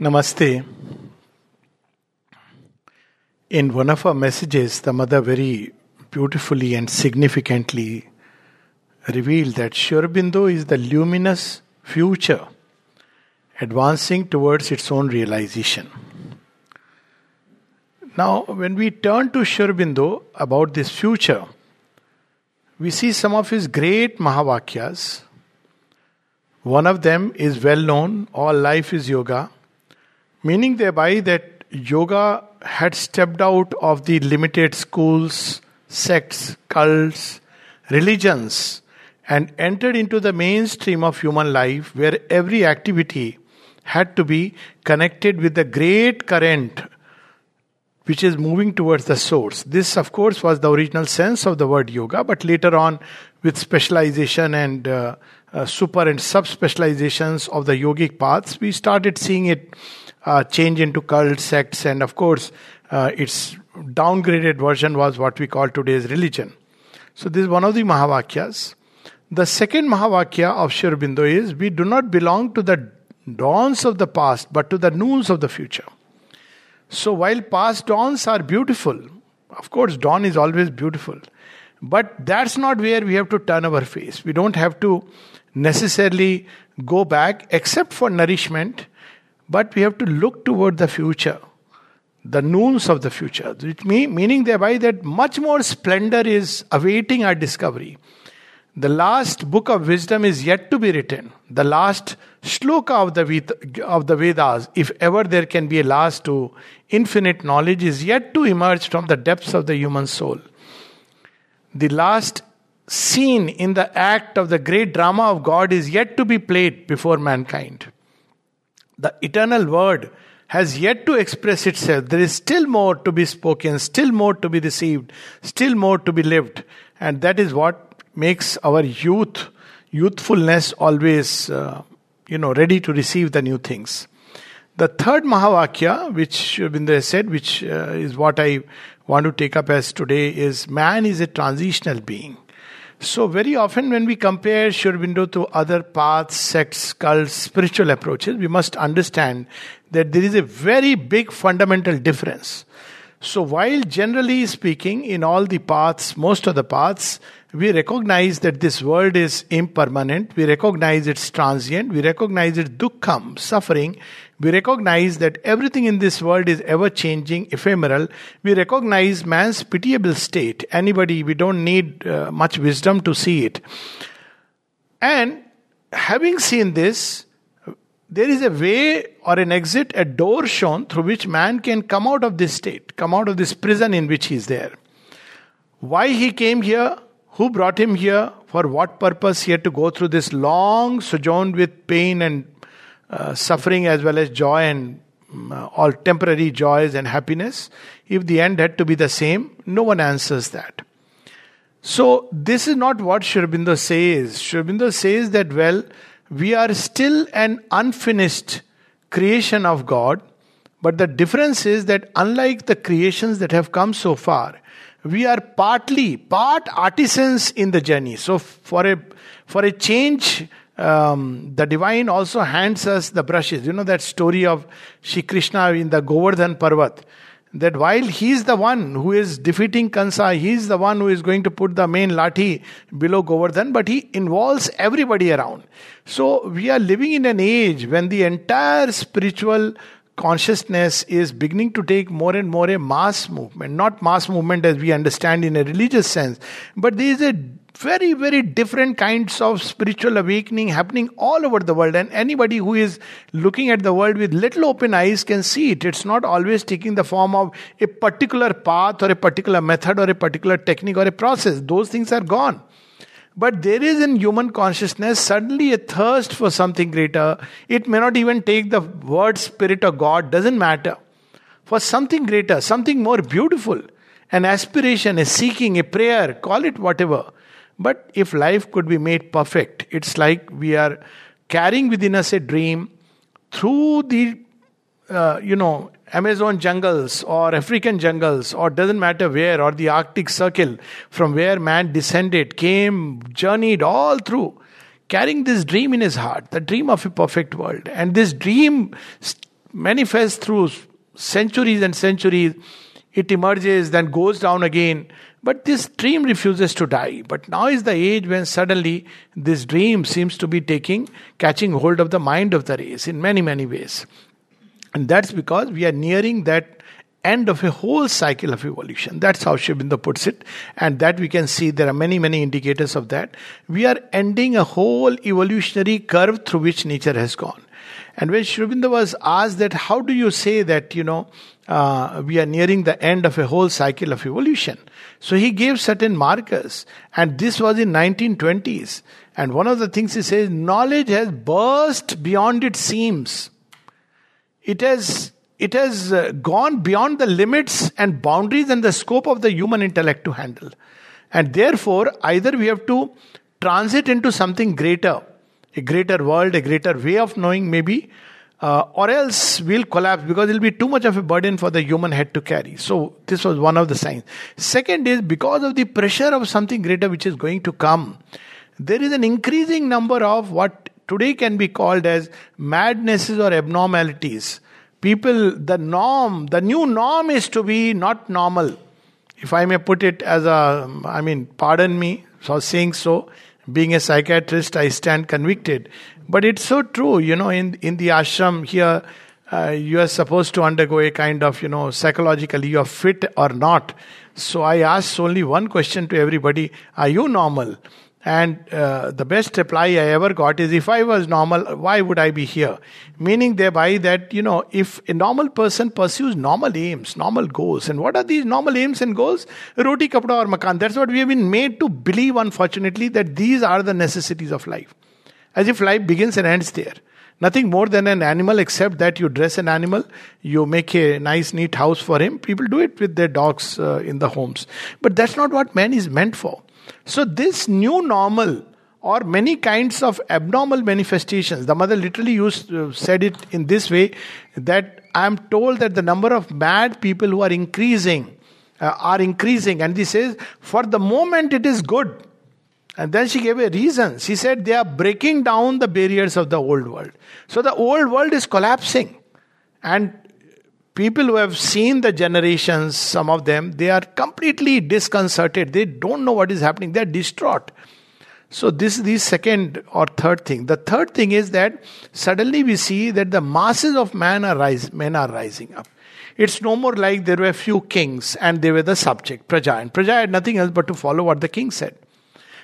Namaste. In one of our messages, the mother very beautifully and significantly revealed that Sri Aurobindo is the luminous future advancing towards its own realization. Now, when we turn to Sri Aurobindo about this future, we see some of his great Mahavakyas. One of them is well known all life is yoga meaning thereby that yoga had stepped out of the limited schools, sects, cults, religions, and entered into the mainstream of human life where every activity had to be connected with the great current which is moving towards the source. This, of course, was the original sense of the word yoga, but later on, with specialization and uh, uh, super and sub specializations of the yogic paths, we started seeing it uh, change into cult sects, and of course, uh, its downgraded version was what we call today's religion. So, this is one of the Mahavakyas. The second Mahavakya of Sri Aurobindo is We do not belong to the dawns of the past, but to the noons of the future. So, while past dawns are beautiful, of course, dawn is always beautiful, but that's not where we have to turn our face. We don't have to necessarily go back except for nourishment but we have to look toward the future, the noons of the future, which mean, meaning thereby that much more splendor is awaiting our discovery. The last book of wisdom is yet to be written. The last shloka of the, of the Vedas, if ever there can be a last to infinite knowledge, is yet to emerge from the depths of the human soul. The last scene in the act of the great drama of God is yet to be played before mankind. The eternal word has yet to express itself. There is still more to be spoken, still more to be received, still more to be lived. And that is what makes our youth, youthfulness always, uh, you know, ready to receive the new things. The third Mahavakya, which Bindu said, which uh, is what I want to take up as today, is man is a transitional being. So, very often when we compare Sri Aurobindo to other paths, sects, cults, spiritual approaches, we must understand that there is a very big fundamental difference. So, while generally speaking, in all the paths, most of the paths, we recognize that this world is impermanent, we recognize it's transient, we recognize its dukkham, suffering, we recognize that everything in this world is ever changing, ephemeral. We recognize man's pitiable state. Anybody, we don't need uh, much wisdom to see it. And having seen this, there is a way or an exit, a door shown through which man can come out of this state, come out of this prison in which he is there. Why he came here, who brought him here, for what purpose he had to go through this long sojourn with pain and uh, suffering as well as joy and um, all temporary joys and happiness, if the end had to be the same, no one answers that. So, this is not what Sri says. Sri says that, well, we are still an unfinished creation of God, but the difference is that, unlike the creations that have come so far, we are partly, part artisans in the journey. So, for a, for a change, um, the divine also hands us the brushes. You know that story of Shri Krishna in the Govardhan Parvat. That while he is the one who is defeating Kansa, he is the one who is going to put the main lathi below Govardhan, but he involves everybody around. So we are living in an age when the entire spiritual consciousness is beginning to take more and more a mass movement. Not mass movement as we understand in a religious sense, but there is a very, very different kinds of spiritual awakening happening all over the world. And anybody who is looking at the world with little open eyes can see it. It's not always taking the form of a particular path or a particular method or a particular technique or a process. Those things are gone. But there is in human consciousness suddenly a thirst for something greater. It may not even take the word spirit or God, doesn't matter. For something greater, something more beautiful. An aspiration, a seeking, a prayer, call it whatever but if life could be made perfect, it's like we are carrying within us a dream through the, uh, you know, Amazon jungles or African jungles or doesn't matter where or the Arctic Circle from where man descended, came, journeyed all through, carrying this dream in his heart, the dream of a perfect world. And this dream manifests through centuries and centuries. It emerges, then goes down again. But this dream refuses to die. But now is the age when suddenly this dream seems to be taking, catching hold of the mind of the race in many, many ways. And that's because we are nearing that end of a whole cycle of evolution. That's how Sri Aurobindo puts it. And that we can see there are many, many indicators of that. We are ending a whole evolutionary curve through which nature has gone. And when Aurobindo was asked that, how do you say that, you know, uh, we are nearing the end of a whole cycle of evolution? So he gave certain markers. And this was in 1920s. And one of the things he says, knowledge has burst beyond its seams. It has it has uh, gone beyond the limits and boundaries and the scope of the human intellect to handle. And therefore, either we have to transit into something greater, a greater world, a greater way of knowing, maybe, uh, or else we'll collapse because it'll be too much of a burden for the human head to carry. So, this was one of the signs. Second is because of the pressure of something greater which is going to come, there is an increasing number of what today can be called as madnesses or abnormalities people, the norm, the new norm is to be not normal. If I may put it as a, I mean, pardon me for saying so. Being a psychiatrist, I stand convicted. But it's so true, you know, in, in the ashram here, uh, you are supposed to undergo a kind of, you know, psychologically, you are fit or not. So I ask only one question to everybody Are you normal? And uh, the best reply I ever got is if I was normal, why would I be here? Meaning thereby that, you know, if a normal person pursues normal aims, normal goals, and what are these normal aims and goals? Roti, kapda, or makan. That's what we have been made to believe, unfortunately, that these are the necessities of life. As if life begins and ends there. Nothing more than an animal, except that you dress an animal, you make a nice, neat house for him. People do it with their dogs uh, in the homes. But that's not what man is meant for. So, this new normal or many kinds of abnormal manifestations, the mother literally used uh, said it in this way that I am told that the number of mad people who are increasing uh, are increasing, and this says for the moment it is good. And then she gave a reason. She said they are breaking down the barriers of the old world. So the old world is collapsing. And people who have seen the generations, some of them, they are completely disconcerted. They don't know what is happening. They are distraught. So this is the second or third thing. The third thing is that suddenly we see that the masses of man are rise, men are rising up. It's no more like there were few kings and they were the subject, Praja. And Praja had nothing else but to follow what the king said.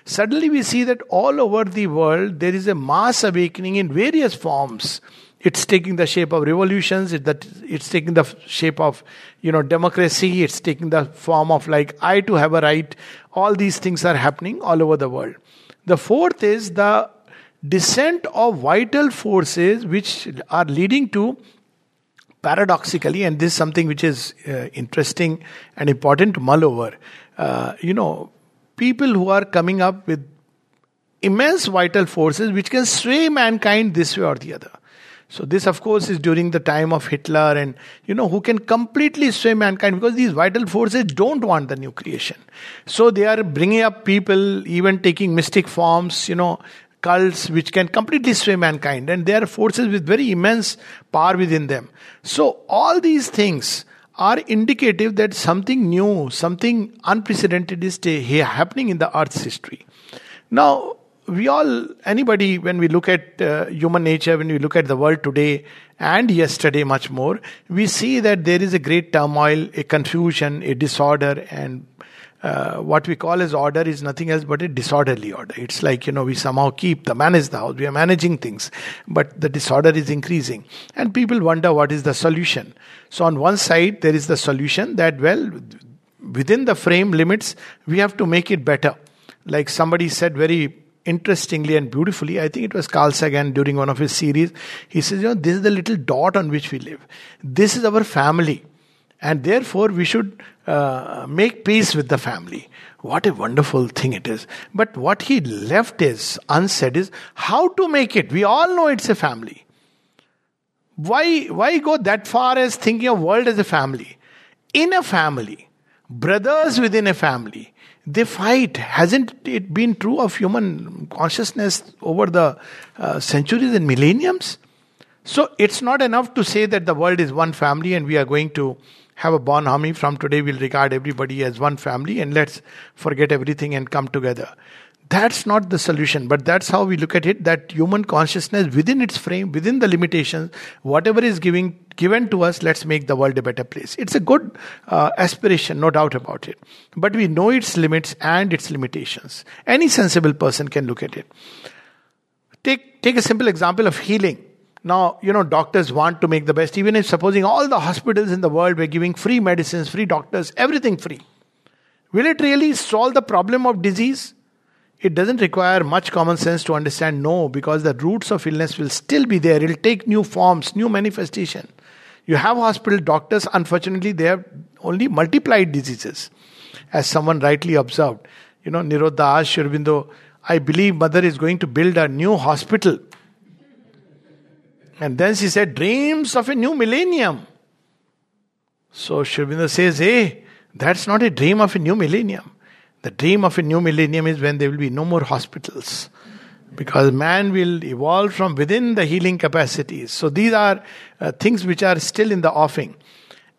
Suddenly we see that all over the world there is a mass awakening in various forms it's taking the shape of revolutions it, that it's taking the shape of you know democracy it's taking the form of like i to have a right. All these things are happening all over the world. The fourth is the descent of vital forces which are leading to paradoxically and this is something which is uh, interesting and important to mull over uh, you know people who are coming up with immense vital forces which can sway mankind this way or the other so this, of course, is during the time of Hitler, and you know who can completely sway mankind because these vital forces don't want the new creation. So they are bringing up people, even taking mystic forms, you know, cults which can completely sway mankind, and they are forces with very immense power within them. So all these things are indicative that something new, something unprecedented is happening in the Earth's history. Now, we all, anybody, when we look at uh, human nature, when we look at the world today and yesterday much more, we see that there is a great turmoil, a confusion, a disorder, and uh, what we call as order is nothing else but a disorderly order. It's like, you know, we somehow keep the manage the house, we are managing things, but the disorder is increasing. And people wonder what is the solution. So, on one side, there is the solution that, well, within the frame limits, we have to make it better. Like somebody said very interestingly and beautifully, I think it was Carl Sagan during one of his series, he says, you know, this is the little dot on which we live. This is our family. And therefore, we should uh, make peace with the family. What a wonderful thing it is. But what he left is unsaid is how to make it. We all know it's a family. Why, why go that far as thinking of world as a family? In a family, brothers within a family, they fight. Hasn't it been true of human consciousness over the uh, centuries and millenniums? So it's not enough to say that the world is one family and we are going to have a bonhomie from today we'll regard everybody as one family and let's forget everything and come together that's not the solution but that's how we look at it that human consciousness within its frame within the limitations whatever is giving given to us let's make the world a better place. It's a good uh, aspiration no doubt about it. But we know its limits and its limitations. Any sensible person can look at it. Take take a simple example of healing. Now you know doctors want to make the best. Even if supposing all the hospitals in the world were giving free medicines free doctors everything free. Will it really solve the problem of disease it doesn't require much common sense to understand no, because the roots of illness will still be there. It'll take new forms, new manifestation. You have hospital doctors, unfortunately, they have only multiplied diseases, as someone rightly observed. You know, Nirodha Sri I believe mother is going to build a new hospital. And then she said, dreams of a new millennium. So Sri says, hey, that's not a dream of a new millennium. The dream of a new millennium is when there will be no more hospitals. Because man will evolve from within the healing capacities. So these are uh, things which are still in the offing.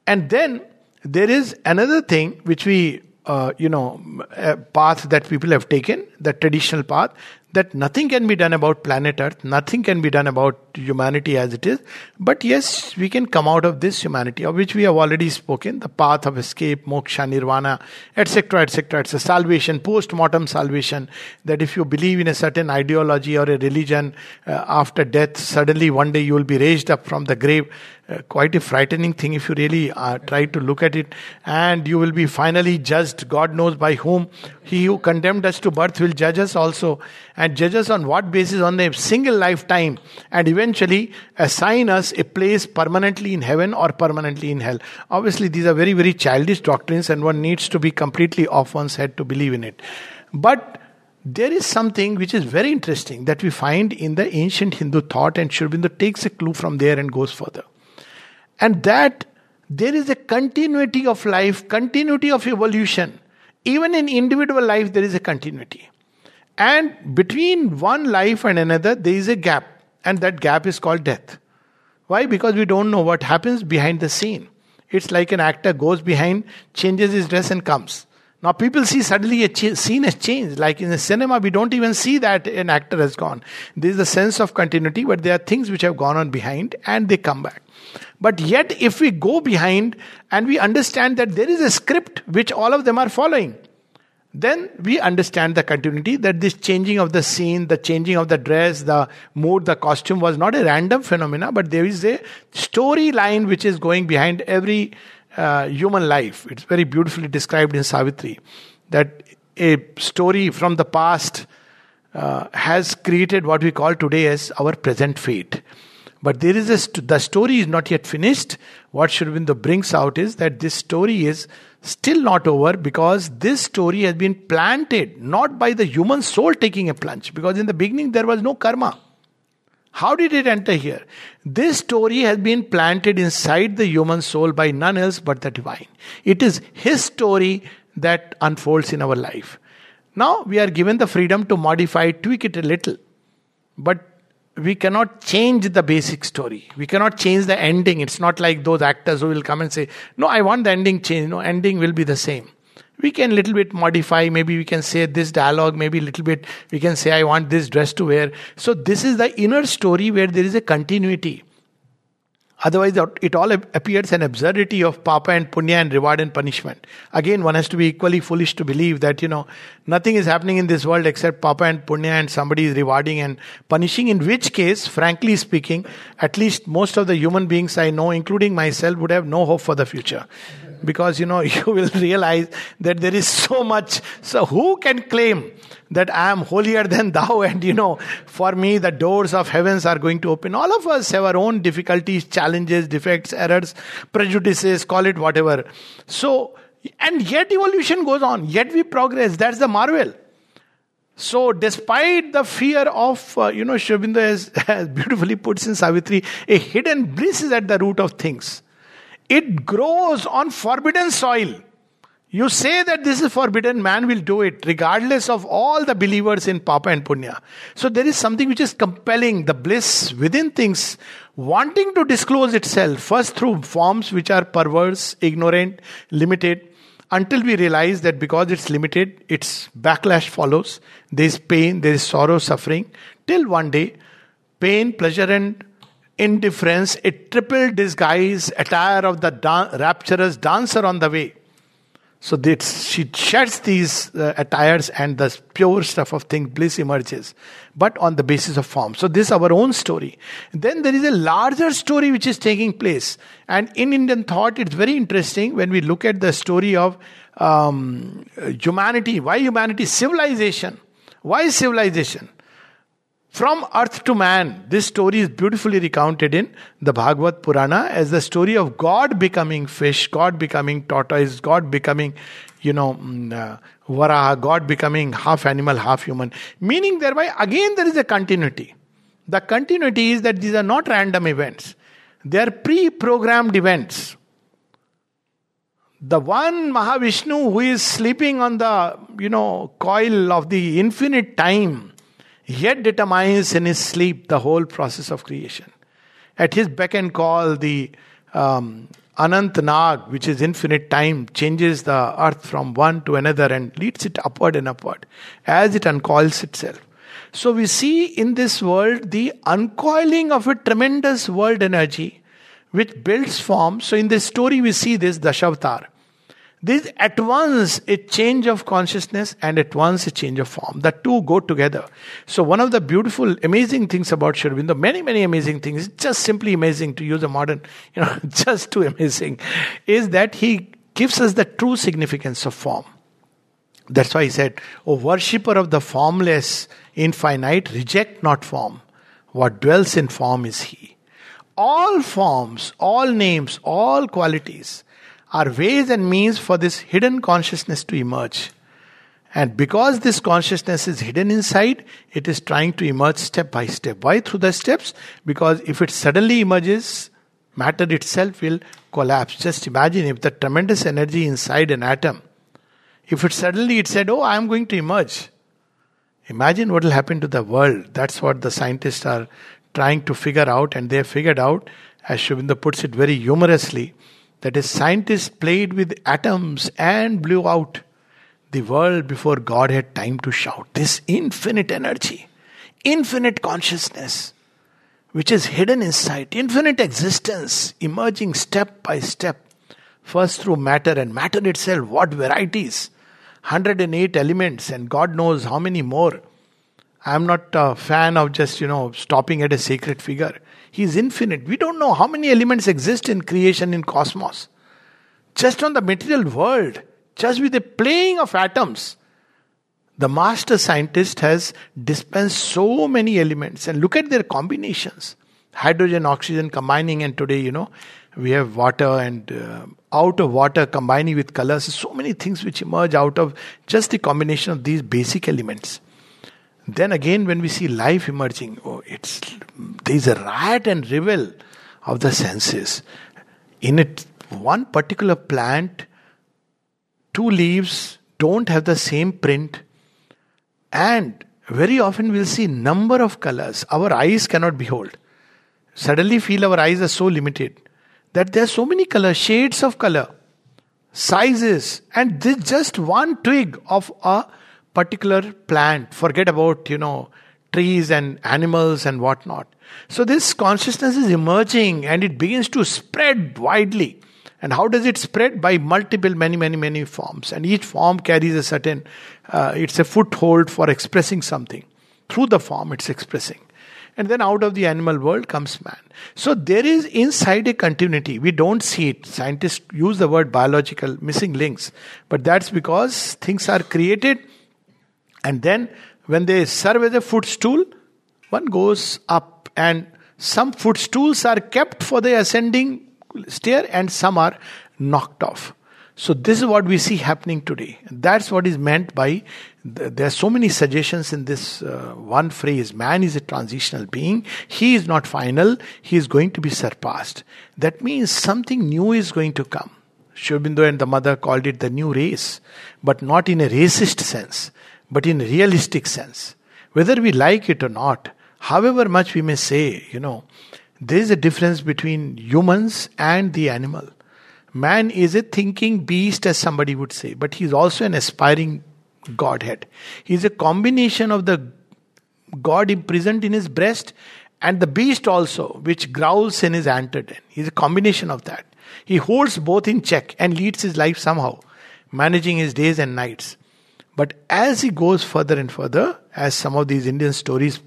And then there is another thing which we, uh, you know, a path that people have taken, the traditional path, that nothing can be done about planet Earth, nothing can be done about humanity as it is. But yes, we can come out of this humanity, of which we have already spoken the path of escape, moksha, nirvana, etc., etc. It's a salvation, post mortem salvation. That if you believe in a certain ideology or a religion, uh, after death, suddenly one day you will be raised up from the grave. Uh, quite a frightening thing if you really uh, try to look at it. And you will be finally judged, God knows by whom. He who condemned us to birth will judge us also. And judge us on what basis? On a single lifetime. And eventually assign us a place permanently in heaven or permanently in hell. Obviously, these are very, very childish doctrines, and one needs to be completely off one's head to believe in it. But there is something which is very interesting that we find in the ancient Hindu thought, and Sri takes a clue from there and goes further. And that there is a continuity of life, continuity of evolution. Even in individual life, there is a continuity. And between one life and another, there is a gap. And that gap is called death. Why? Because we don't know what happens behind the scene. It's like an actor goes behind, changes his dress, and comes. Now people see suddenly a ch- scene has changed. Like in the cinema, we don't even see that an actor has gone. There is a sense of continuity, but there are things which have gone on behind and they come back. But yet, if we go behind and we understand that there is a script which all of them are following, then we understand the continuity that this changing of the scene, the changing of the dress, the mood, the costume was not a random phenomena, but there is a storyline which is going behind every uh, human life. It's very beautifully described in Savitri that a story from the past uh, has created what we call today as our present fate. But there is a st- the story is not yet finished. What Sri Aurobindo brings out is that this story is still not over because this story has been planted not by the human soul taking a plunge. Because in the beginning there was no karma. How did it enter here? This story has been planted inside the human soul by none else but the divine. It is his story that unfolds in our life. Now we are given the freedom to modify, tweak it a little. But we cannot change the basic story. We cannot change the ending. It's not like those actors who will come and say, No, I want the ending changed. No, ending will be the same. We can little bit modify. Maybe we can say this dialogue, maybe little bit we can say, I want this dress to wear. So, this is the inner story where there is a continuity. Otherwise, it all appears an absurdity of papa and punya and reward and punishment. Again, one has to be equally foolish to believe that, you know, nothing is happening in this world except papa and punya and somebody is rewarding and punishing. In which case, frankly speaking, at least most of the human beings I know, including myself, would have no hope for the future because you know you will realize that there is so much. So who can claim that i am holier than thou? And you know for me the doors of heavens are going to open. All of us have our own difficulties challenges defects errors prejudices call it whatever. So and yet evolution goes on. Yet we progress. That's the marvel. So, despite the fear of, uh, you know, Sri has, has beautifully puts in Savitri, a hidden bliss is at the root of things. It grows on forbidden soil. You say that this is forbidden, man will do it, regardless of all the believers in Papa and Punya. So there is something which is compelling, the bliss within things, wanting to disclose itself, first through forms which are perverse, ignorant, limited, until we realize that because it's limited, its backlash follows. There is pain, there is sorrow, suffering, till one day, pain, pleasure, and indifference, a triple disguise attire of the da- rapturous dancer on the way so that she sheds these uh, attires and the pure stuff of things, bliss emerges, but on the basis of form. So this is our own story. Then there is a larger story which is taking place. And in Indian thought, it's very interesting when we look at the story of um, humanity. Why humanity? Civilization. Why civilization? From earth to man, this story is beautifully recounted in the Bhagavat Purana as the story of God becoming fish, God becoming tortoise, God becoming, you know, mm, uh, Varaha, God becoming half animal, half human. Meaning, thereby, again, there is a continuity. The continuity is that these are not random events, they are pre programmed events. The one Mahavishnu who is sleeping on the, you know, coil of the infinite time yet determines in his sleep the whole process of creation. At his beck and call, the um, Anant Nag, which is infinite time, changes the earth from one to another and leads it upward and upward as it uncoils itself. So we see in this world the uncoiling of a tremendous world energy which builds form. So in this story, we see this Dashavatar. This at once a change of consciousness and at once a change of form. The two go together. So one of the beautiful, amazing things about Sri Aurobindo, many, many amazing things, just simply amazing to use a modern, you know, just too amazing, is that he gives us the true significance of form. That's why he said, O worshipper of the formless, infinite, reject not form. What dwells in form is he. All forms, all names, all qualities are ways and means for this hidden consciousness to emerge. And because this consciousness is hidden inside, it is trying to emerge step by step. Why through the steps? Because if it suddenly emerges, matter itself will collapse. Just imagine if the tremendous energy inside an atom, if it suddenly it said, Oh, I am going to emerge. Imagine what will happen to the world. That's what the scientists are trying to figure out, and they have figured out, as Sri puts it very humorously, that is, scientists played with atoms and blew out the world before God had time to shout. This infinite energy, infinite consciousness, which is hidden inside, infinite existence, emerging step by step, first through matter and matter itself, what varieties. 108 elements, and God knows how many more. I am not a fan of just, you know, stopping at a sacred figure. He is infinite. We don't know how many elements exist in creation in cosmos. Just on the material world, just with the playing of atoms, the master scientist has dispensed so many elements and look at their combinations hydrogen oxygen combining and today you know we have water and uh, out of water combining with colors so many things which emerge out of just the combination of these basic elements then again, when we see life emerging, oh, it's there is a riot and revel of the senses. In it, one particular plant, two leaves don't have the same print, and very often we'll see number of colors our eyes cannot behold. Suddenly, feel our eyes are so limited that there are so many colors, shades of color, sizes, and this just one twig of a particular plant, forget about, you know, trees and animals and whatnot. So this consciousness is emerging and it begins to spread widely. And how does it spread? By multiple, many, many, many forms. And each form carries a certain, uh, it's a foothold for expressing something. Through the form, it's expressing. And then out of the animal world comes man. So there is inside a continuity. We don't see it. Scientists use the word biological, missing links. But that's because things are created and then when they serve as a footstool, one goes up, and some footstools are kept for the ascending stair, and some are knocked off. So, this is what we see happening today. That's what is meant by there are so many suggestions in this uh, one phrase man is a transitional being, he is not final, he is going to be surpassed. That means something new is going to come. Sri Aurobindo and the mother called it the new race, but not in a racist sense, but in a realistic sense. Whether we like it or not, however much we may say, you know, there is a difference between humans and the animal. Man is a thinking beast, as somebody would say, but he is also an aspiring Godhead. He is a combination of the God imprisoned in his breast and the beast also, which growls in his anterden. He is a combination of that. He holds both in check and leads his life somehow, managing his days and nights. But as he goes further and further, as some of these Indian stories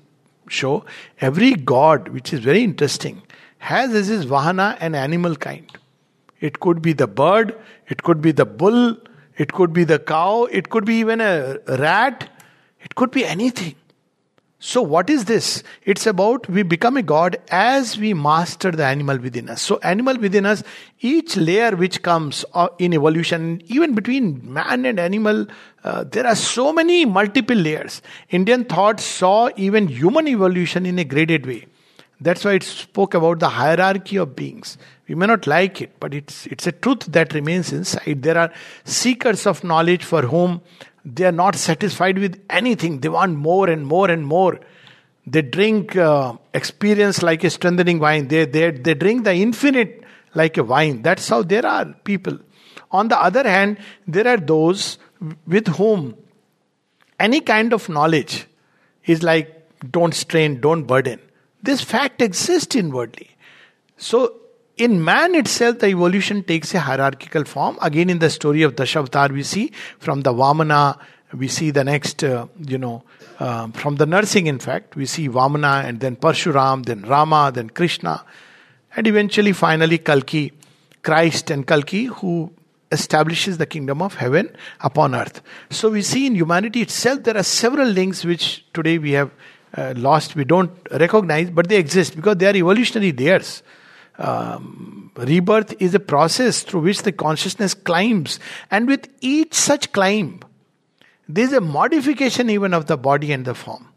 show, every god, which is very interesting, has as his vahana an animal kind. It could be the bird, it could be the bull, it could be the cow, it could be even a rat, it could be anything. So, what is this? It's about we become a God as we master the animal within us. So, animal within us, each layer which comes uh, in evolution, even between man and animal, uh, there are so many multiple layers. Indian thought saw even human evolution in a graded way. That's why it spoke about the hierarchy of beings. We may not like it, but it's, it's a truth that remains inside. There are seekers of knowledge for whom they are not satisfied with anything. They want more and more and more. They drink uh, experience like a strengthening wine. They, they, they drink the infinite like a wine. That's how there are people. On the other hand, there are those with whom any kind of knowledge is like don't strain, don't burden. This fact exists inwardly. So in man itself, the evolution takes a hierarchical form. Again, in the story of Dashavatara, we see from the Vamana, we see the next, uh, you know, uh, from the Narsingh, in fact, we see Vamana and then Parshuram, then Rama, then Krishna, and eventually, finally, Kalki, Christ and Kalki, who establishes the kingdom of heaven upon earth. So we see in humanity itself there are several links which today we have uh, lost, we don't recognize, but they exist because they are evolutionary layers um, rebirth is a process through which the consciousness climbs. And with each such climb, there is a modification even of the body and the form.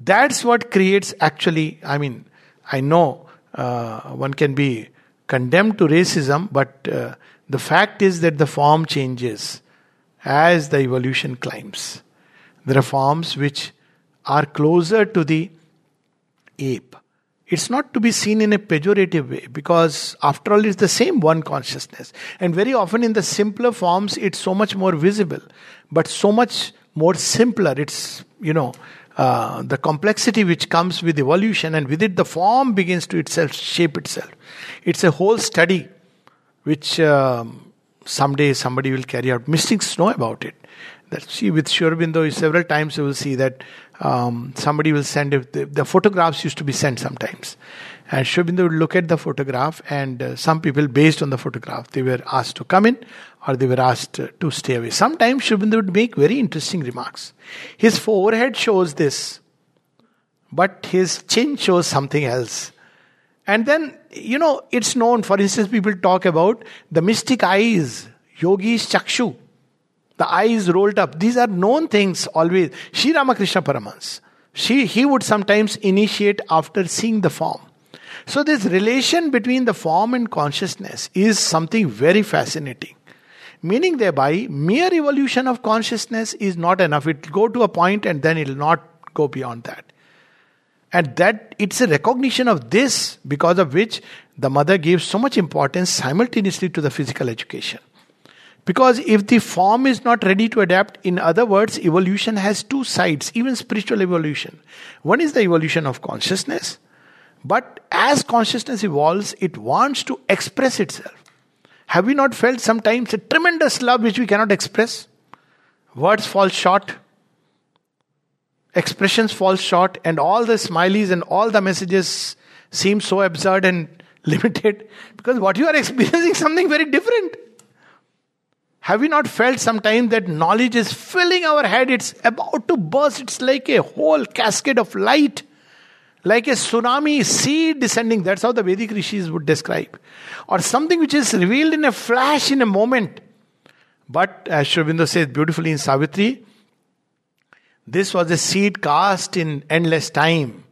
That's what creates actually, I mean, I know uh, one can be condemned to racism, but uh, the fact is that the form changes as the evolution climbs. There are forms which are closer to the ape it's not to be seen in a pejorative way because, after all, it's the same one consciousness. And very often, in the simpler forms, it's so much more visible, but so much more simpler. It's, you know, uh, the complexity which comes with evolution, and with it, the form begins to itself shape itself. It's a whole study which um, someday somebody will carry out. Mystics know about it. That see with Sri several times you will see that um, somebody will send it. The, the, photographs used to be sent sometimes, and Sri would look at the photograph, and uh, some people, based on the photograph, they were asked to come in or they were asked uh, to stay away. Sometimes Sri would make very interesting remarks. His forehead shows this, but his chin shows something else. And then, you know, it's known, for instance, people talk about the mystic eyes, yogis chakshu the eyes rolled up. These are known things always. Sri Ramakrishna Paramhans, she, he would sometimes initiate after seeing the form. So, this relation between the form and consciousness is something very fascinating. Meaning, thereby, mere evolution of consciousness is not enough. It will go to a point and then it will not go beyond that. And that it's a recognition of this because of which the mother gave so much importance simultaneously to the physical education. Because if the form is not ready to adapt, in other words, evolution has two sides, even spiritual evolution. One is the evolution of consciousness, but as consciousness evolves, it wants to express itself. Have we not felt sometimes a tremendous love which we cannot express? Words fall short, expressions fall short, and all the smileys and all the messages seem so absurd and limited because what you are experiencing something very different. Have we not felt sometimes that knowledge is filling our head? It's about to burst. It's like a whole cascade of light, like a tsunami sea descending. That's how the Vedic rishis would describe. Or something which is revealed in a flash, in a moment. But as Sri Aurobindo says beautifully in Savitri, this was a seed cast in endless time.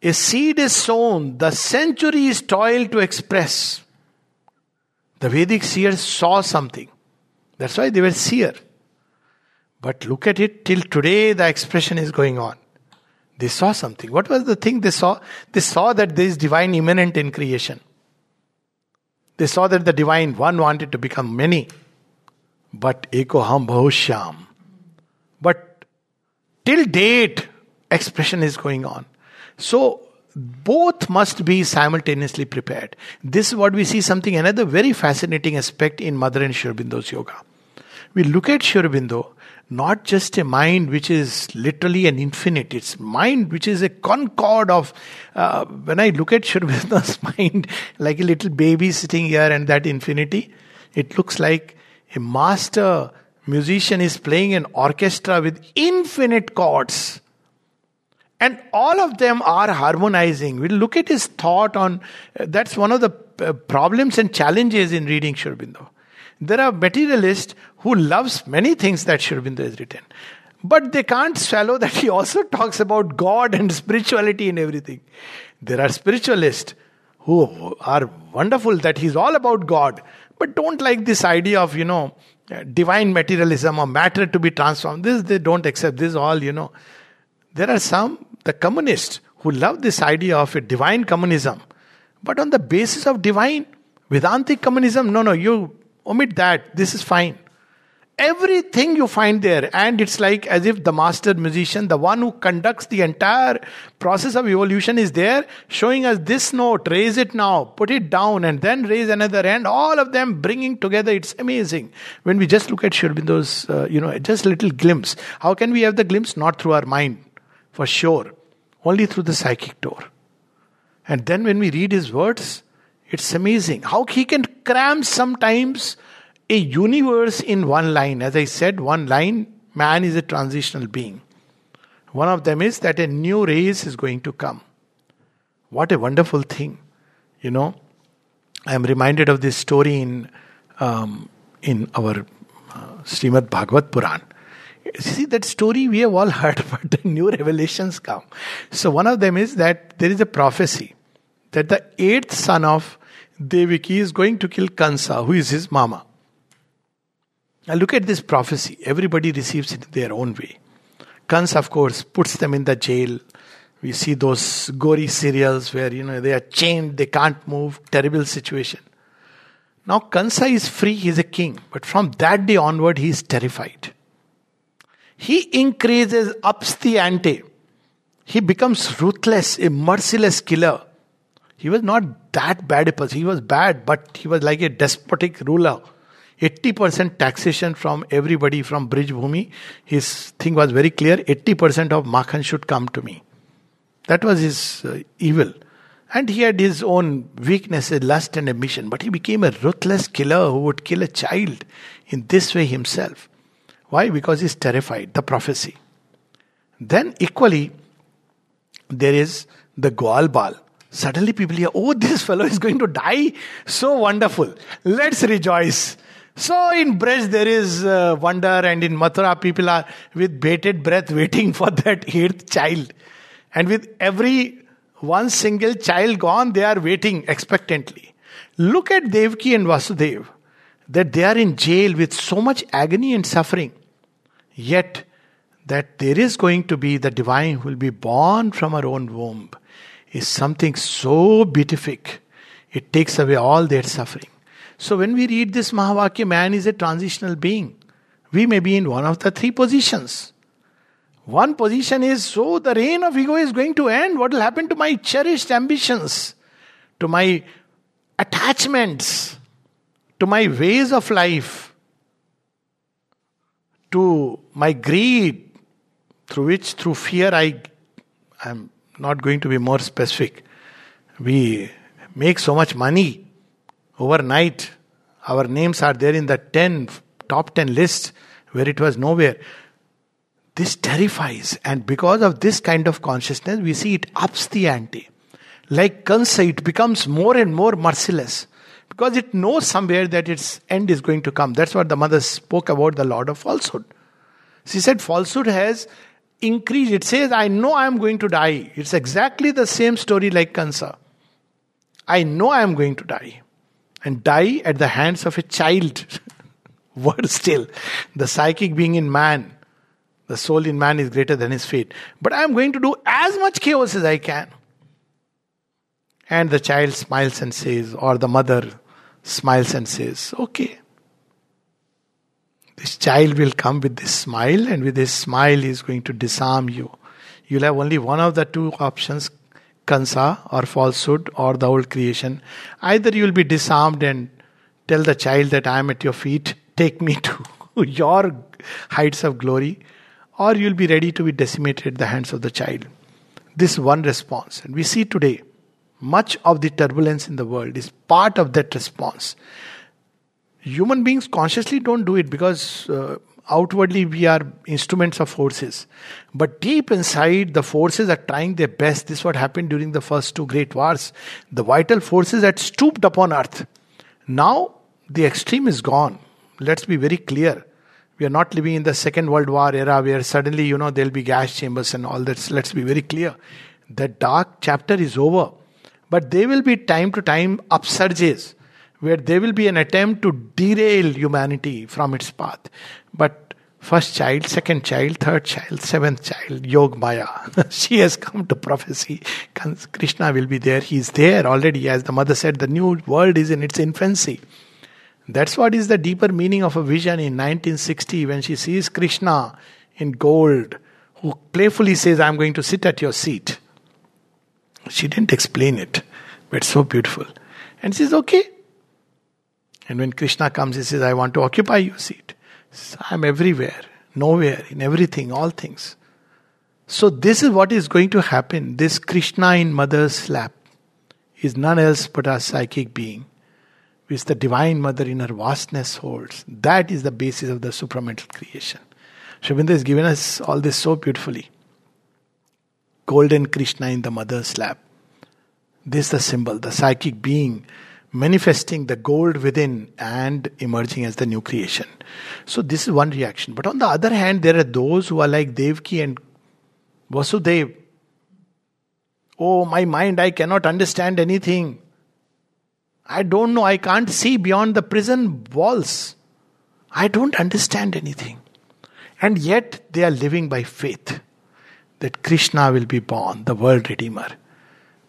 A seed is sown, the centuries toil to express. The Vedic seers saw something. That's why they were seer. But look at it till today, the expression is going on. They saw something. What was the thing they saw? They saw that there is divine immanent in creation. They saw that the divine one wanted to become many. But eko ham. But till date, expression is going on. So both must be simultaneously prepared. This is what we see something, another very fascinating aspect in Mother and yoga. We look at Sri not just a mind which is literally an infinite, it's mind which is a concord of. Uh, when I look at Sri mind, like a little baby sitting here and that infinity, it looks like a master musician is playing an orchestra with infinite chords and all of them are harmonizing. We'll look at his thought on uh, that's one of the uh, problems and challenges in reading Sri Aurobindo. There are materialists who loves many things that Sri Aurobindo has written. But they can't swallow that he also talks about God and spirituality and everything. There are spiritualists who are wonderful that he's all about God, but don't like this idea of, you know, divine materialism or matter to be transformed. This they don't accept. This all, you know. There are some the communists who love this idea of a divine communism, but on the basis of divine Vedantic communism, no, no, you omit that. This is fine. Everything you find there, and it's like as if the master musician, the one who conducts the entire process of evolution, is there, showing us this note, raise it now, put it down, and then raise another, and all of them bringing together. It's amazing. When we just look at Sri Aurobindo's, uh, you know, just little glimpse. How can we have the glimpse? Not through our mind, for sure only through the psychic door. And then when we read his words, it's amazing how he can cram sometimes a universe in one line. As I said, one line, man is a transitional being. One of them is that a new race is going to come. What a wonderful thing. You know, I am reminded of this story in, um, in our uh, Srimad Bhagavat Puran See, that story we have all heard, but the new revelations come. So, one of them is that there is a prophecy that the eighth son of Devaki is going to kill Kansa, who is his mama. Now, look at this prophecy. Everybody receives it in their own way. Kansa, of course, puts them in the jail. We see those gory serials where, you know, they are chained, they can't move, terrible situation. Now, Kansa is free, he is a king. But from that day onward, he is terrified he increases, ups the ante. He becomes ruthless, a merciless killer. He was not that bad a person. He was bad, but he was like a despotic ruler. 80% taxation from everybody from Braj Bhumi. His thing was very clear 80% of Makhan should come to me. That was his uh, evil. And he had his own weaknesses, lust and ambition. But he became a ruthless killer who would kill a child in this way himself. Why? Because he's terrified, the prophecy. Then, equally, there is the Gwal Bal. Suddenly, people hear, oh, this fellow is going to die. So wonderful. Let's rejoice. So, in Braj, there is uh, wonder, and in Mathura, people are with bated breath waiting for that eighth child. And with every one single child gone, they are waiting expectantly. Look at Devki and Vasudev, that they are in jail with so much agony and suffering. Yet, that there is going to be the divine who will be born from our own womb is something so beatific. It takes away all their suffering. So, when we read this Mahavakya, man is a transitional being. We may be in one of the three positions. One position is so the reign of ego is going to end. What will happen to my cherished ambitions, to my attachments, to my ways of life? to my greed, through which, through fear, I am not going to be more specific. We make so much money overnight. Our names are there in the 10 top 10 list where it was nowhere. This terrifies, and because of this kind of consciousness, we see it ups the ante. Like Kansa, it becomes more and more merciless because it knows somewhere that its end is going to come. That's what the mother spoke about the Lord of falsehood. She said, falsehood has increased. It says, I know I am going to die. It's exactly the same story like Kansa. I know I am going to die. And die at the hands of a child. Word still. The psychic being in man, the soul in man is greater than his fate. But I am going to do as much chaos as I can. And the child smiles and says, or the mother smiles and says, Okay. This child will come with this smile, and with this smile, he is going to disarm you. You'll have only one of the two options kansa or falsehood or the old creation. Either you will be disarmed and tell the child that I am at your feet, take me to your heights of glory, or you'll be ready to be decimated at the hands of the child. This one response. And we see today much of the turbulence in the world is part of that response. Human beings consciously don't do it because uh, outwardly we are instruments of forces. But deep inside, the forces are trying their best. This is what happened during the first two great wars. The vital forces had stooped upon earth. Now, the extreme is gone. Let's be very clear. We are not living in the Second World War era where suddenly, you know, there'll be gas chambers and all that. Let's be very clear. The dark chapter is over. But there will be time to time upsurges where there will be an attempt to derail humanity from its path. But first child, second child, third child, seventh child, Yog Maya, she has come to prophecy. Krishna will be there. He is there already. As the mother said, the new world is in its infancy. That's what is the deeper meaning of a vision in 1960 when she sees Krishna in gold, who playfully says, I'm going to sit at your seat. She didn't explain it, but it's so beautiful. And she says, Okay. And when Krishna comes, he says, I want to occupy your seat. Says, I'm everywhere, nowhere, in everything, all things. So, this is what is going to happen. This Krishna in mother's lap is none else but our psychic being, which the Divine Mother in her vastness holds. That is the basis of the supramental creation. Sri Aurobindo has given us all this so beautifully golden Krishna in the mother's lap. This is the symbol, the psychic being manifesting the gold within and emerging as the new creation. So, this is one reaction. But on the other hand, there are those who are like Devki and Vasudev. Oh, my mind, I cannot understand anything. I don't know, I can't see beyond the prison walls. I don't understand anything. And yet, they are living by faith that Krishna will be born, the world redeemer.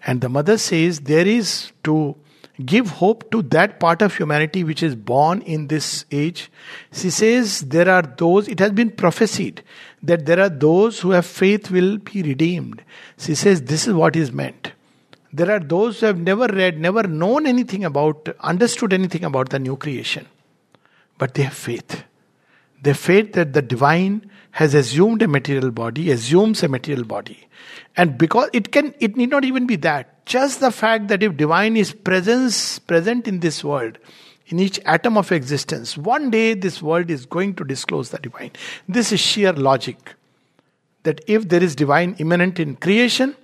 And the mother says there is to give hope to that part of humanity which is born in this age. She says there are those, it has been prophesied that there are those who have faith will be redeemed. She says this is what is meant. There are those who have never read, never known anything about, understood anything about the new creation, but they have faith. Have faith that the divine has assumed a material body, assumes a material body. And because it can, it need not even be that. Just the fact that if divine is presence, present in this world, in each atom of existence, one day this world is going to disclose the divine. This is sheer logic. That if there is divine immanent in creation,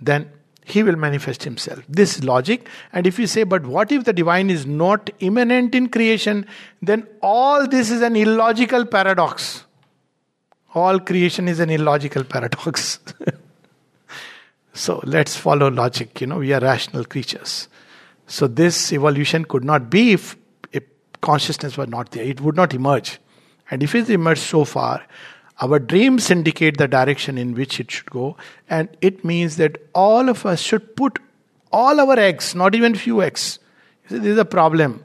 then he will manifest himself. This logic. And if you say, but what if the divine is not immanent in creation, then all this is an illogical paradox all creation is an illogical paradox. so let's follow logic. You know, we are rational creatures. So this evolution could not be if, if consciousness were not there. It would not emerge. And if it emerged so far, our dreams indicate the direction in which it should go. And it means that all of us should put all our eggs, not even few eggs. This is a problem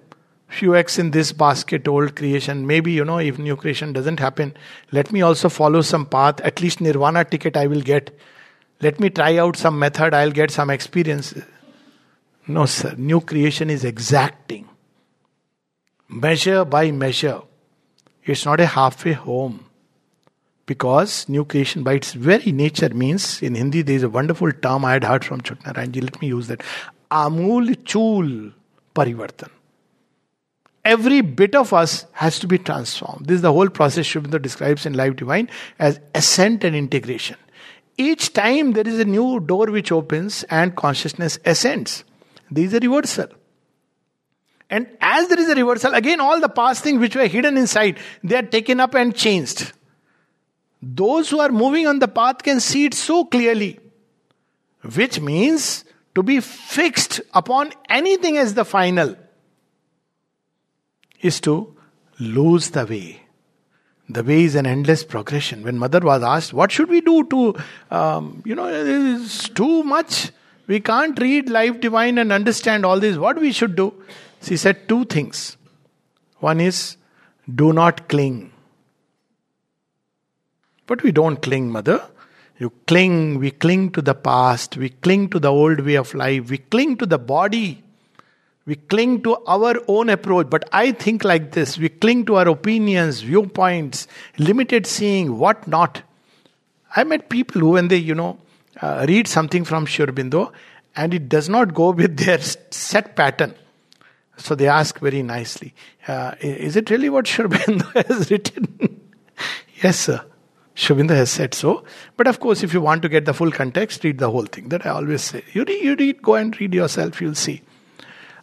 few eggs in this basket, old creation. Maybe, you know, if new creation doesn't happen, let me also follow some path. At least nirvana ticket I will get. Let me try out some method, I'll get some experience. No, sir. New creation is exacting. Measure by measure. It's not a halfway home. Because new creation by its very nature means, in Hindi there is a wonderful term I had heard from Chutnaranji, let me use that. Amul chul parivartan every bit of us has to be transformed. This is the whole process Aurobindo describes in Life Divine as ascent and integration. Each time there is a new door which opens and consciousness ascends. There is a reversal. And as there is a reversal, again, all the past things which were hidden inside, they are taken up and changed. Those who are moving on the path can see it so clearly, which means to be fixed upon anything as the final is to lose the way. The way is an endless progression. When mother was asked, What should we do to, um, you know, it's too much. We can't read Life Divine and understand all this. What we should do? She said two things. One is, do not cling. But we don't cling, mother. You cling, we cling to the past, we cling to the old way of life, we cling to the body, we cling to our own approach. But I think like this we cling to our opinions, viewpoints, limited seeing, what not. I met people who, when they, you know, uh, read something from Sri Aurobindo and it does not go with their set pattern. So they ask very nicely, uh, Is it really what Sri Aurobindo has written? yes, sir. Aurobindo has said so. But of course, if you want to get the full context, read the whole thing. That I always say. You read, you read go and read yourself, you'll see.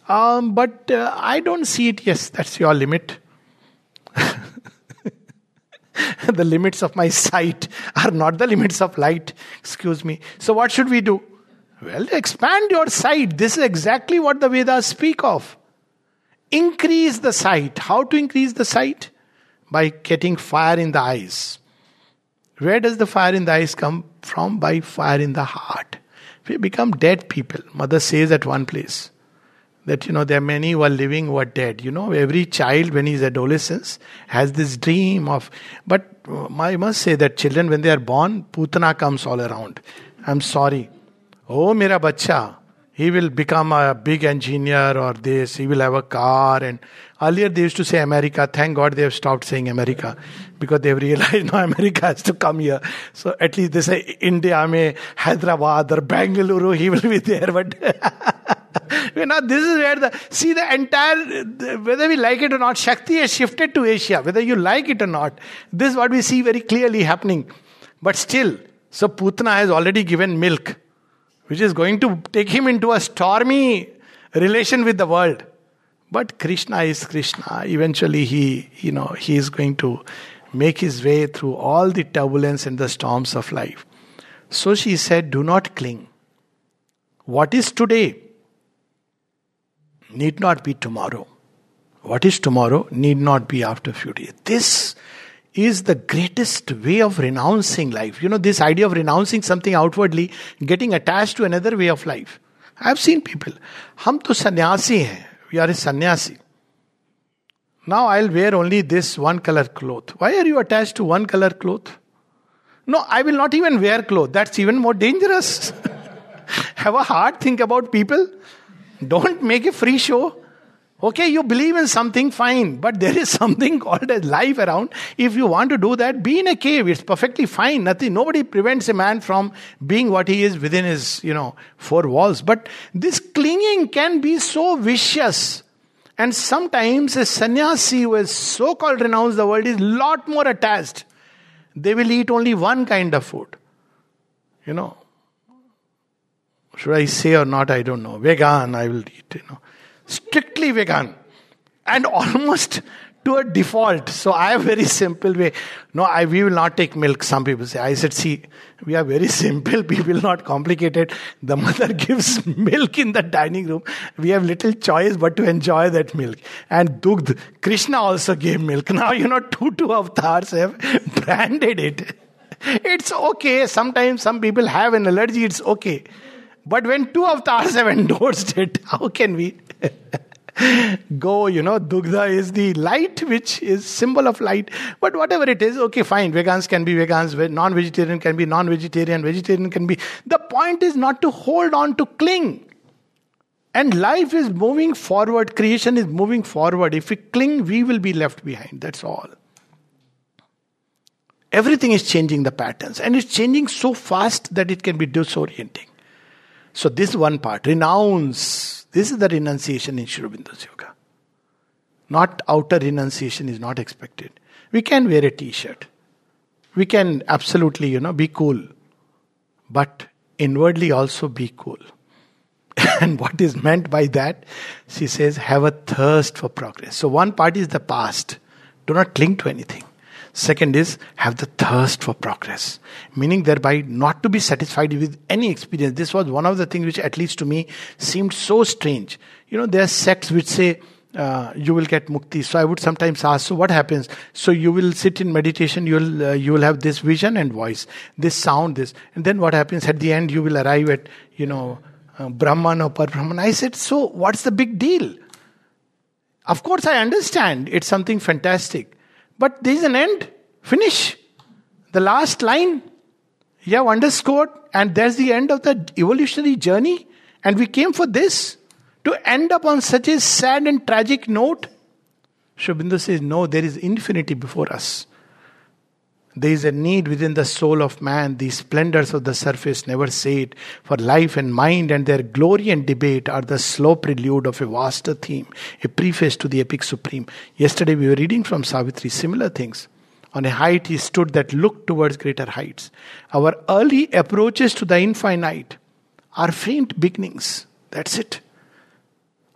Um, but uh, I don't see it. Yes, that's your limit. the limits of my sight are not the limits of light. Excuse me. So, what should we do? Well, expand your sight. This is exactly what the Vedas speak of. Increase the sight. How to increase the sight? By getting fire in the eyes. Where does the fire in the eyes come from? By fire in the heart. We become dead people. Mother says at one place that you know there are many who are living who are dead. You know, every child when he's adolescence has this dream of. But uh, I must say that children when they are born, putana comes all around. I'm sorry. Oh, mera bacha he will become a big engineer or this, he will have a car. And earlier they used to say America. Thank God they have stopped saying America because they've realized now America has to come here. So at least they say India, may Hyderabad or Bangalore, he will be there. But you know, this is where the see the entire whether we like it or not, Shakti has shifted to Asia, whether you like it or not. This is what we see very clearly happening. But still, so Putna has already given milk which is going to take him into a stormy relation with the world. But Krishna is Krishna. Eventually, he, you know, he is going to make his way through all the turbulence and the storms of life. So she said, Do not cling. What is today need not be tomorrow. What is tomorrow need not be after few days. This is the greatest way of renouncing life. You know, this idea of renouncing something outwardly, getting attached to another way of life. I've seen people. Hum to sannyasi hai. We are a sannyasi. Now I'll wear only this one color cloth. Why are you attached to one color cloth? No, I will not even wear clothes. That's even more dangerous. Have a heart, think about people. Don't make a free show. Okay, you believe in something, fine, but there is something called as life around. If you want to do that, be in a cave. It's perfectly fine. Nothing, nobody prevents a man from being what he is within his, you know, four walls. But this clinging can be so vicious. And sometimes a sannyasi who has so called renounced the world is lot more attached. They will eat only one kind of food. You know. Should I say or not? I don't know. Vegan, I will eat, you know strictly vegan and almost to a default. So I have very simple way. No, I we will not take milk. Some people say. I said, see, we are very simple people, not complicated. The mother gives milk in the dining room. We have little choice but to enjoy that milk. And Dugdh, Krishna also gave milk. Now you know two two avatars have branded it. It's okay. Sometimes some people have an allergy. It's okay. But when two avatars have endorsed it, how can we? go you know dugdha is the light which is symbol of light. But whatever it is okay fine vegans can be vegans non-vegetarian can be non-vegetarian vegetarian can be. The point is not to hold on to cling. And life is moving forward creation is moving forward. If we cling we will be left behind that's all. Everything is changing the patterns and it's changing so fast that it can be disorienting. So this one part renounce this is the renunciation in Sri yoga. Not outer renunciation is not expected. We can wear a t-shirt. We can absolutely, you know, be cool. But inwardly also be cool. and what is meant by that? She says, have a thirst for progress. So one part is the past. Do not cling to anything. Second is have the thirst for progress, meaning thereby not to be satisfied with any experience. This was one of the things which, at least to me, seemed so strange. You know, there are sects which say, uh, you will get mukti. So I would sometimes ask, so what happens? So you will sit in meditation, you will uh, you will have this vision and voice, this sound, this, and then what happens at the end? You will arrive at you know uh, Brahman or Parbrahman. I said, so what's the big deal? Of course, I understand it's something fantastic, but there is an end. Finish the last line. You have underscored, and there's the end of the evolutionary journey. And we came for this to end up on such a sad and tragic note? Sri Aurobindo says, No, there is infinity before us. There is a need within the soul of man. The splendors of the surface never sate, for life and mind and their glory and debate are the slow prelude of a vaster theme, a preface to the epic supreme. Yesterday we were reading from Savitri similar things. On a height he stood that looked towards greater heights. Our early approaches to the infinite are faint beginnings. That's it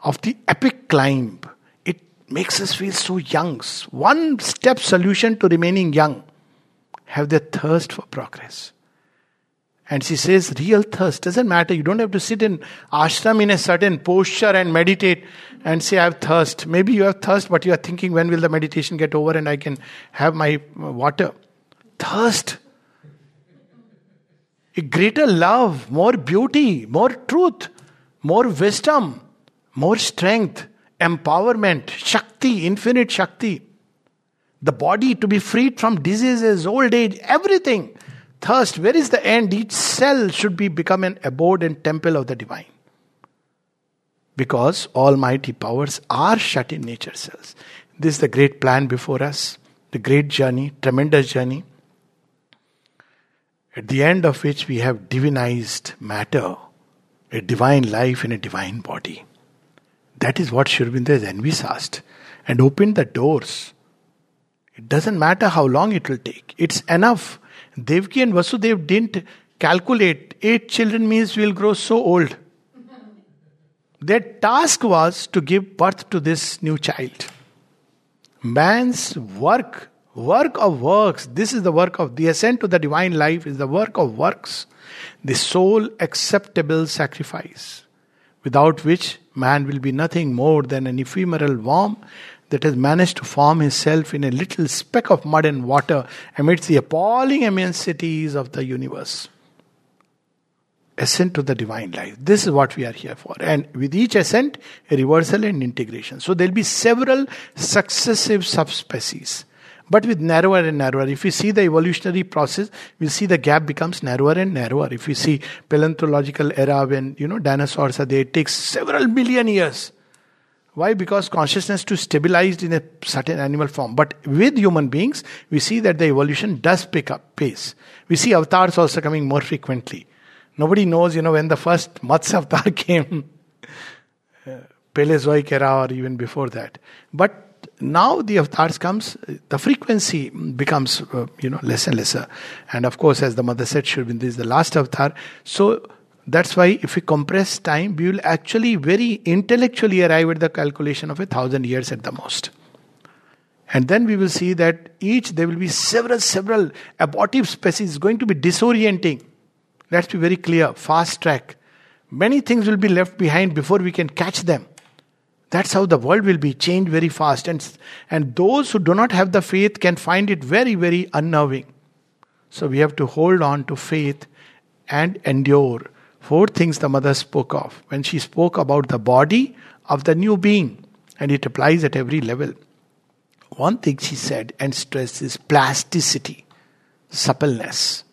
of the epic climb. It makes us feel so young. One step solution to remaining young. Have their thirst for progress. And she says, real thirst doesn't matter. You don't have to sit in ashram in a certain posture and meditate and say, I have thirst. Maybe you have thirst, but you are thinking, when will the meditation get over and I can have my uh, water? Thirst. A greater love, more beauty, more truth, more wisdom, more strength, empowerment, Shakti, infinite Shakti. The body to be freed from diseases, old age, everything. Thirst, where is the end? Each cell should be become an abode and temple of the divine. Because almighty powers are shut in nature cells. This is the great plan before us, the great journey, tremendous journey, at the end of which we have divinized matter, a divine life in a divine body. That is what Sri Aurobindo has envisaged and opened the doors. It doesn't matter how long it will take. It's enough. Devki and Vasudev didn't calculate eight children means we'll grow so old. Their task was to give birth to this new child. Man's work, work of works, this is the work of the ascent to the divine life, is the work of works, the sole acceptable sacrifice, without which Man will be nothing more than an ephemeral worm that has managed to form himself in a little speck of mud and water amidst the appalling immensities of the universe. Ascent to the divine life. This is what we are here for. And with each ascent, a reversal and integration. So there will be several successive subspecies but with narrower and narrower. If we see the evolutionary process, we'll see the gap becomes narrower and narrower. If we see paleontological era when you know dinosaurs are there, it takes several million years. Why? Because consciousness to stabilized in a certain animal form. But with human beings, we see that the evolution does pick up pace. We see avatars also coming more frequently. Nobody knows, you know, when the first Matsya avatar came, Paleozoic era or even before that. But now the avatars comes, the frequency becomes uh, you know less and lesser. And of course, as the mother said, Sri Aurobindo is the last avatar. So that's why if we compress time, we will actually very intellectually arrive at the calculation of a thousand years at the most. And then we will see that each there will be several, several abortive species going to be disorienting. Let's be very clear, fast track. Many things will be left behind before we can catch them. That's how the world will be changed very fast. And, and those who do not have the faith can find it very, very unnerving. So we have to hold on to faith and endure. Four things the mother spoke of when she spoke about the body of the new being, and it applies at every level. One thing she said and stressed is plasticity, suppleness,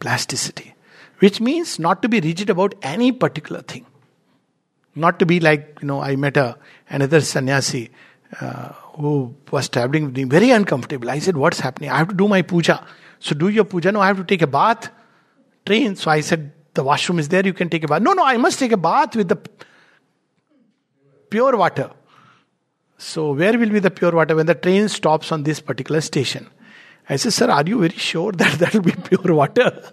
plasticity, which means not to be rigid about any particular thing. Not to be like, you know, I met a, another sannyasi uh, who was traveling with me, very uncomfortable. I said, What's happening? I have to do my puja. So, do your puja. No, I have to take a bath. Train. So, I said, The washroom is there, you can take a bath. No, no, I must take a bath with the pure water. So, where will be the pure water when the train stops on this particular station? I said, Sir, are you very sure that that will be pure water?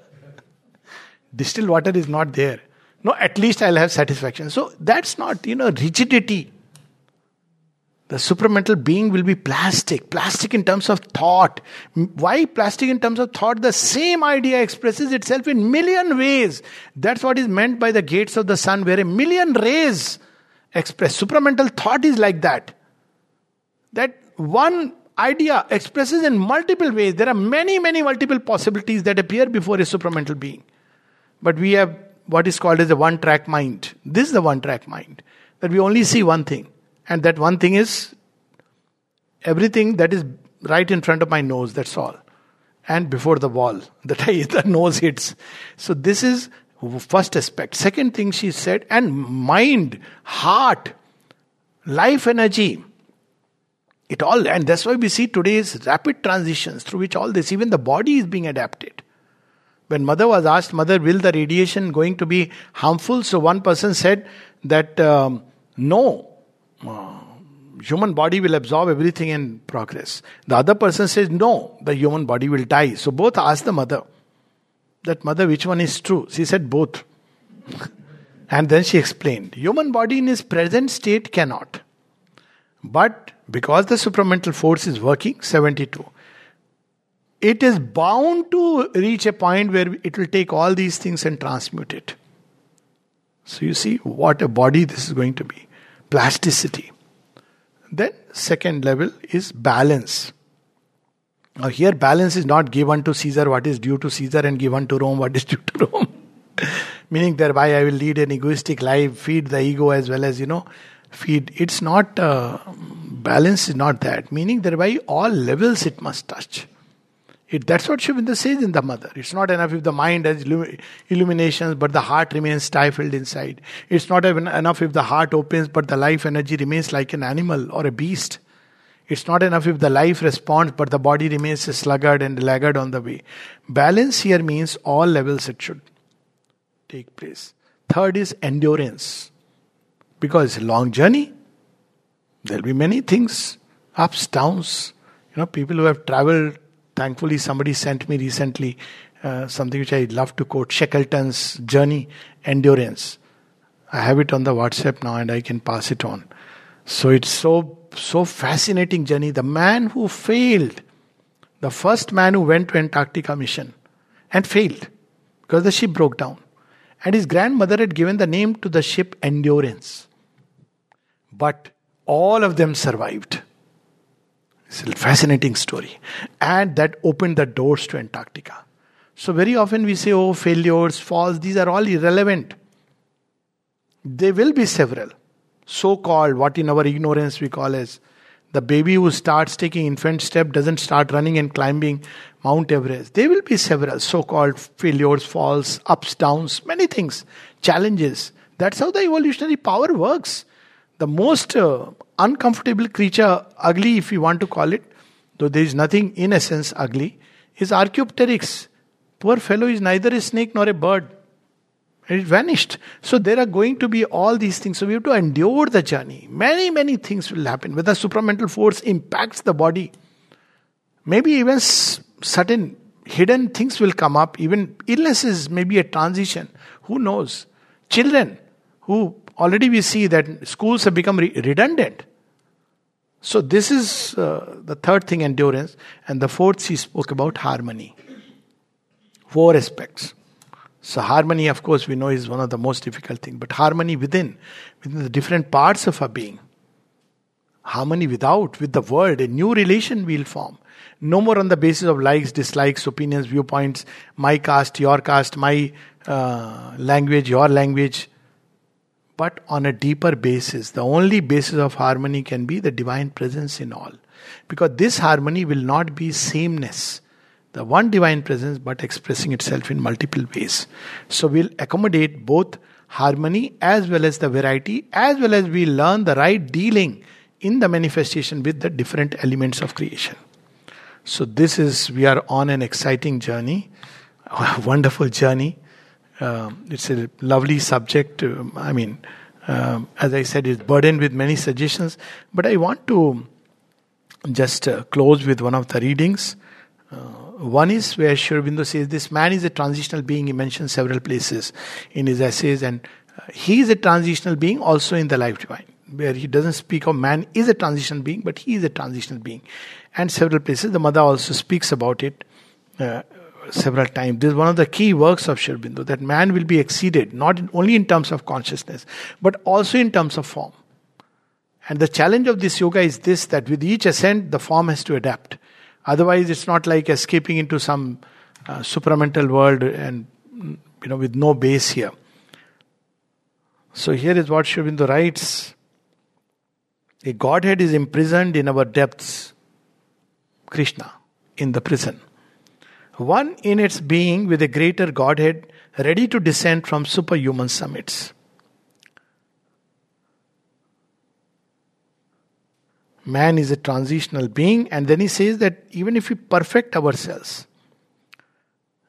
Distilled water is not there. No, at least I'll have satisfaction. So that's not, you know, rigidity. The supramental being will be plastic, plastic in terms of thought. Why plastic in terms of thought? The same idea expresses itself in million ways. That's what is meant by the gates of the sun, where a million rays express. Supramental thought is like that. That one idea expresses in multiple ways. There are many, many multiple possibilities that appear before a supramental being. But we have what is called as a one track mind. This is the one track mind. That we only see one thing. And that one thing is everything that is right in front of my nose, that's all. And before the wall that I, the nose hits. So this is first aspect. Second thing she said, and mind, heart, life energy. It all, and that's why we see today's rapid transitions through which all this, even the body is being adapted. When mother was asked, Mother, will the radiation going to be harmful? So one person said that um, no, uh, human body will absorb everything in progress. The other person says no, the human body will die. So both asked the mother, that mother, which one is true? She said both. and then she explained, human body in its present state cannot. But because the supramental force is working, 72, it is bound to reach a point where it will take all these things and transmute it. So you see what a body this is going to be. Plasticity. Then, second level is balance. Now, here, balance is not given to Caesar what is due to Caesar and given to Rome what is due to Rome. Meaning, thereby I will lead an egoistic life, feed the ego as well as, you know, feed. It's not, uh, balance is not that. Meaning, thereby all levels it must touch. It, that's what Aurobindo says in the mother. It's not enough if the mind has illuminations, but the heart remains stifled inside. It's not even enough if the heart opens, but the life energy remains like an animal or a beast. It's not enough if the life responds, but the body remains sluggard and laggard on the way. Balance here means all levels it should take place. Third is endurance. Because it's a long journey, there'll be many things, ups, downs. You know, people who have traveled Thankfully, somebody sent me recently uh, something which I love to quote Shackleton's Journey Endurance. I have it on the WhatsApp now and I can pass it on. So it's so so fascinating journey. The man who failed, the first man who went to Antarctica mission and failed because the ship broke down. And his grandmother had given the name to the ship Endurance. But all of them survived. It's a fascinating story. And that opened the doors to Antarctica. So, very often we say, oh, failures, falls, these are all irrelevant. There will be several. So called, what in our ignorance we call as the baby who starts taking infant step doesn't start running and climbing Mount Everest. There will be several so called failures, falls, ups, downs, many things, challenges. That's how the evolutionary power works. The most uh, uncomfortable creature, ugly if you want to call it, though there is nothing in essence ugly, is Archaeopteryx. Poor fellow is neither a snake nor a bird. It vanished. So there are going to be all these things. So we have to endure the journey. Many, many things will happen. Whether supramental force impacts the body, maybe even certain hidden things will come up. Even illnesses may be a transition. Who knows? Children who already we see that schools have become re- redundant. So, this is uh, the third thing endurance. And the fourth, he spoke about harmony. Four aspects. So, harmony, of course, we know is one of the most difficult things, but harmony within, within the different parts of our being. Harmony without, with the world, a new relation we'll form. No more on the basis of likes, dislikes, opinions, viewpoints, my caste, your caste, my uh, language, your language but on a deeper basis. The only basis of harmony can be the divine presence in all. Because this harmony will not be sameness. The one divine presence, but expressing itself in multiple ways. So we'll accommodate both harmony as well as the variety, as well as we learn the right dealing in the manifestation with the different elements of creation. So this is, we are on an exciting journey, a wonderful journey um, it's a lovely subject. I mean, um, as I said, it's burdened with many suggestions. But I want to just uh, close with one of the readings. Uh, one is where Sri says, This man is a transitional being. He mentions several places in his essays, and uh, he is a transitional being also in the life divine, where he doesn't speak of man is a transitional being, but he is a transitional being. And several places, the mother also speaks about it. Several times. This is one of the key works of Sri Aurobindo that man will be exceeded not only in terms of consciousness but also in terms of form. And the challenge of this yoga is this that with each ascent, the form has to adapt. Otherwise, it's not like escaping into some uh, supramental world and you know with no base here. So here is what Sri Aurobindo writes. A Godhead is imprisoned in our depths. Krishna in the prison. One in its being with a greater Godhead ready to descend from superhuman summits. Man is a transitional being, and then he says that even if we perfect ourselves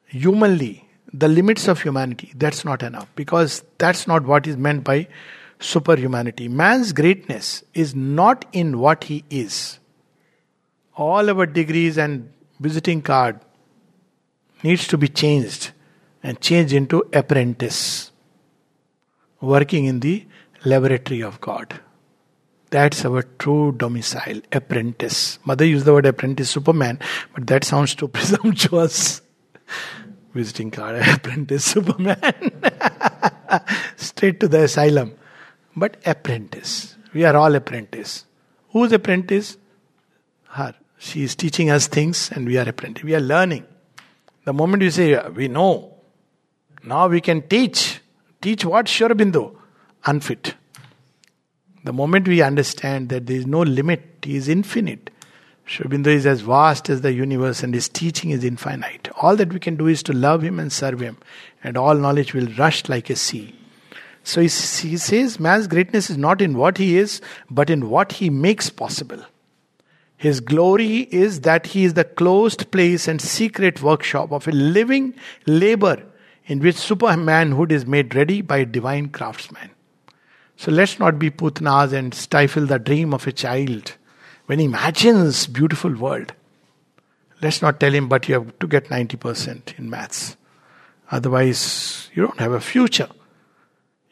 humanly, the limits of humanity, that's not enough because that's not what is meant by superhumanity. Man's greatness is not in what he is. All our degrees and visiting card needs to be changed and changed into apprentice working in the laboratory of God. That's our true domicile, apprentice. Mother used the word apprentice, Superman, but that sounds too presumptuous. Visiting card, apprentice, Superman. Straight to the asylum. But apprentice. We are all apprentice. Who's apprentice? Her. She is teaching us things and we are apprentice. We are learning. The moment you say, we know, now we can teach. Teach what? Sri Aurobindo. Unfit. The moment we understand that there is no limit, He is infinite. Sri Aurobindo is as vast as the universe and His teaching is infinite. All that we can do is to love Him and serve Him, and all knowledge will rush like a sea. So he, he says man's greatness is not in what he is, but in what he makes possible. His glory is that he is the closed place and secret workshop of a living labor in which supermanhood is made ready by a divine craftsman. So let's not be putnas and stifle the dream of a child when he imagines beautiful world. Let's not tell him, but you have to get 90% in maths. Otherwise, you don't have a future.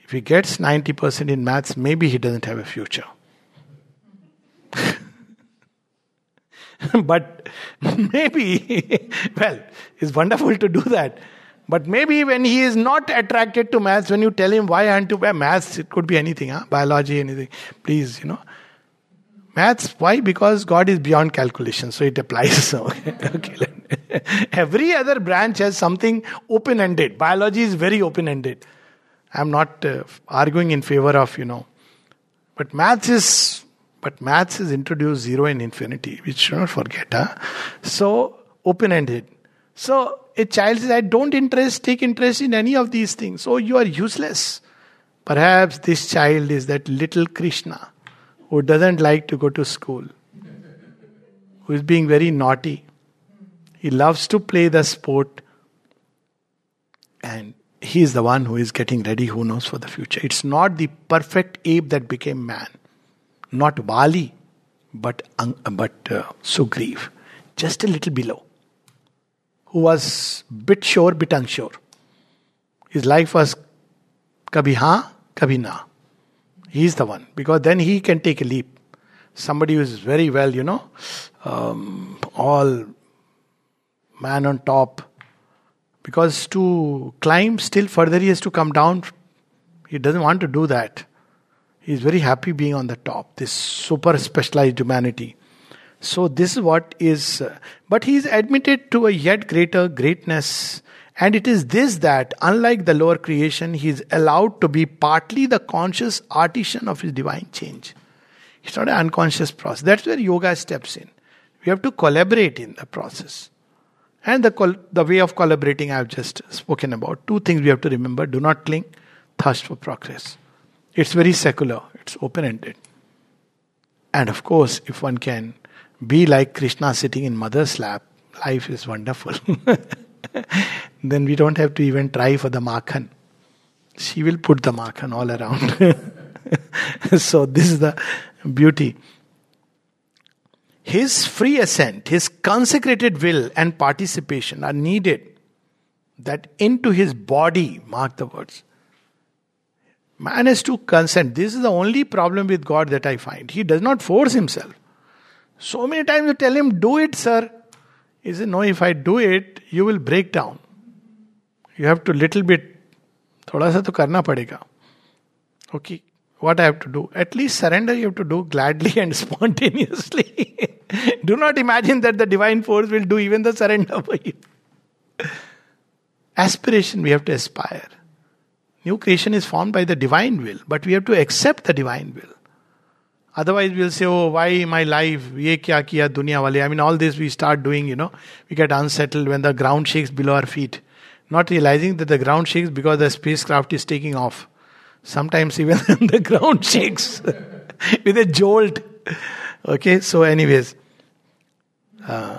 If he gets 90% in maths, maybe he doesn't have a future. but maybe, well, it's wonderful to do that. But maybe when he is not attracted to maths, when you tell him why aren't you maths, it could be anything, huh? biology, anything. Please, you know. Maths, why? Because God is beyond calculation, so it applies. okay. okay. Every other branch has something open ended. Biology is very open ended. I'm not uh, arguing in favor of, you know. But maths is but maths is introduced zero and infinity, which should not forget. Huh? So open ended. So a child says, I don't interest, take interest in any of these things. So you are useless. Perhaps this child is that little Krishna who doesn't like to go to school, who is being very naughty. He loves to play the sport, and he is the one who is getting ready, who knows for the future. It's not the perfect ape that became man, not Vali, but, but uh, Sugriv, just a little below who was bit sure, bit unsure. His life was kabhi ha, kabhi na. He's the one because then he can take a leap. Somebody who is very well, you know, um, all man on top. Because to climb still further, he has to come down. He doesn't want to do that. He's very happy being on the top, this super specialized humanity. So, this is what is, uh, but he is admitted to a yet greater greatness. And it is this that, unlike the lower creation, he is allowed to be partly the conscious artisan of his divine change. It's not an unconscious process. That's where yoga steps in. We have to collaborate in the process. And the, col- the way of collaborating I've just spoken about. Two things we have to remember do not cling, thirst for progress. It's very secular, it's open ended. And of course, if one can be like Krishna sitting in mother's lap. Life is wonderful. then we don't have to even try for the makhan. She will put the makhan all around. so, this is the beauty. His free assent, his consecrated will and participation are needed that into his body, mark the words. Man has to consent. This is the only problem with God that I find. He does not force himself. So many times you tell him, Do it, sir. He says, No, if I do it, you will break down. You have to little bit, थोड़ा सा तो करना पड़ेगा okay what I have to do. At least surrender you have to do gladly and spontaneously. do not imagine that the divine force will do even the surrender for you. Aspiration, we have to aspire. New creation is formed by the divine will, but we have to accept the divine will. Otherwise, we'll say, oh, why my life? Ye kya kiya dunya wale? I mean, all this we start doing, you know, we get unsettled when the ground shakes below our feet. Not realizing that the ground shakes because the spacecraft is taking off. Sometimes even the ground shakes with a jolt. Okay, so, anyways, uh,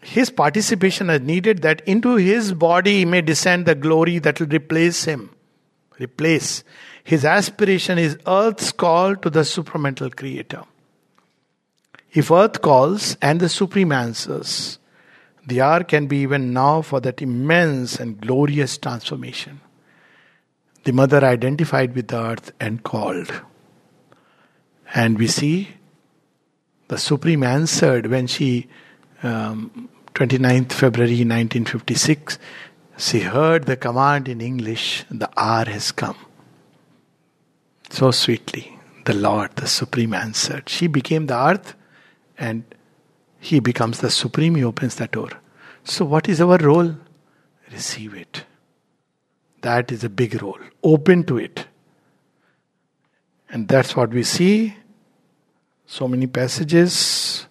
his participation is needed that into his body may descend the glory that will replace him. Replace. His aspiration is earth's call to the supramental creator. If earth calls and the supreme answers, the hour can be even now for that immense and glorious transformation. The mother identified with the earth and called. And we see the Supreme answered when she, um, 29th February 1956, she heard the command in English, the hour has come. So sweetly, the Lord, the Supreme, answered. She became the earth and He becomes the Supreme. He opens the door. So, what is our role? Receive it. That is a big role. Open to it. And that's what we see. So many passages.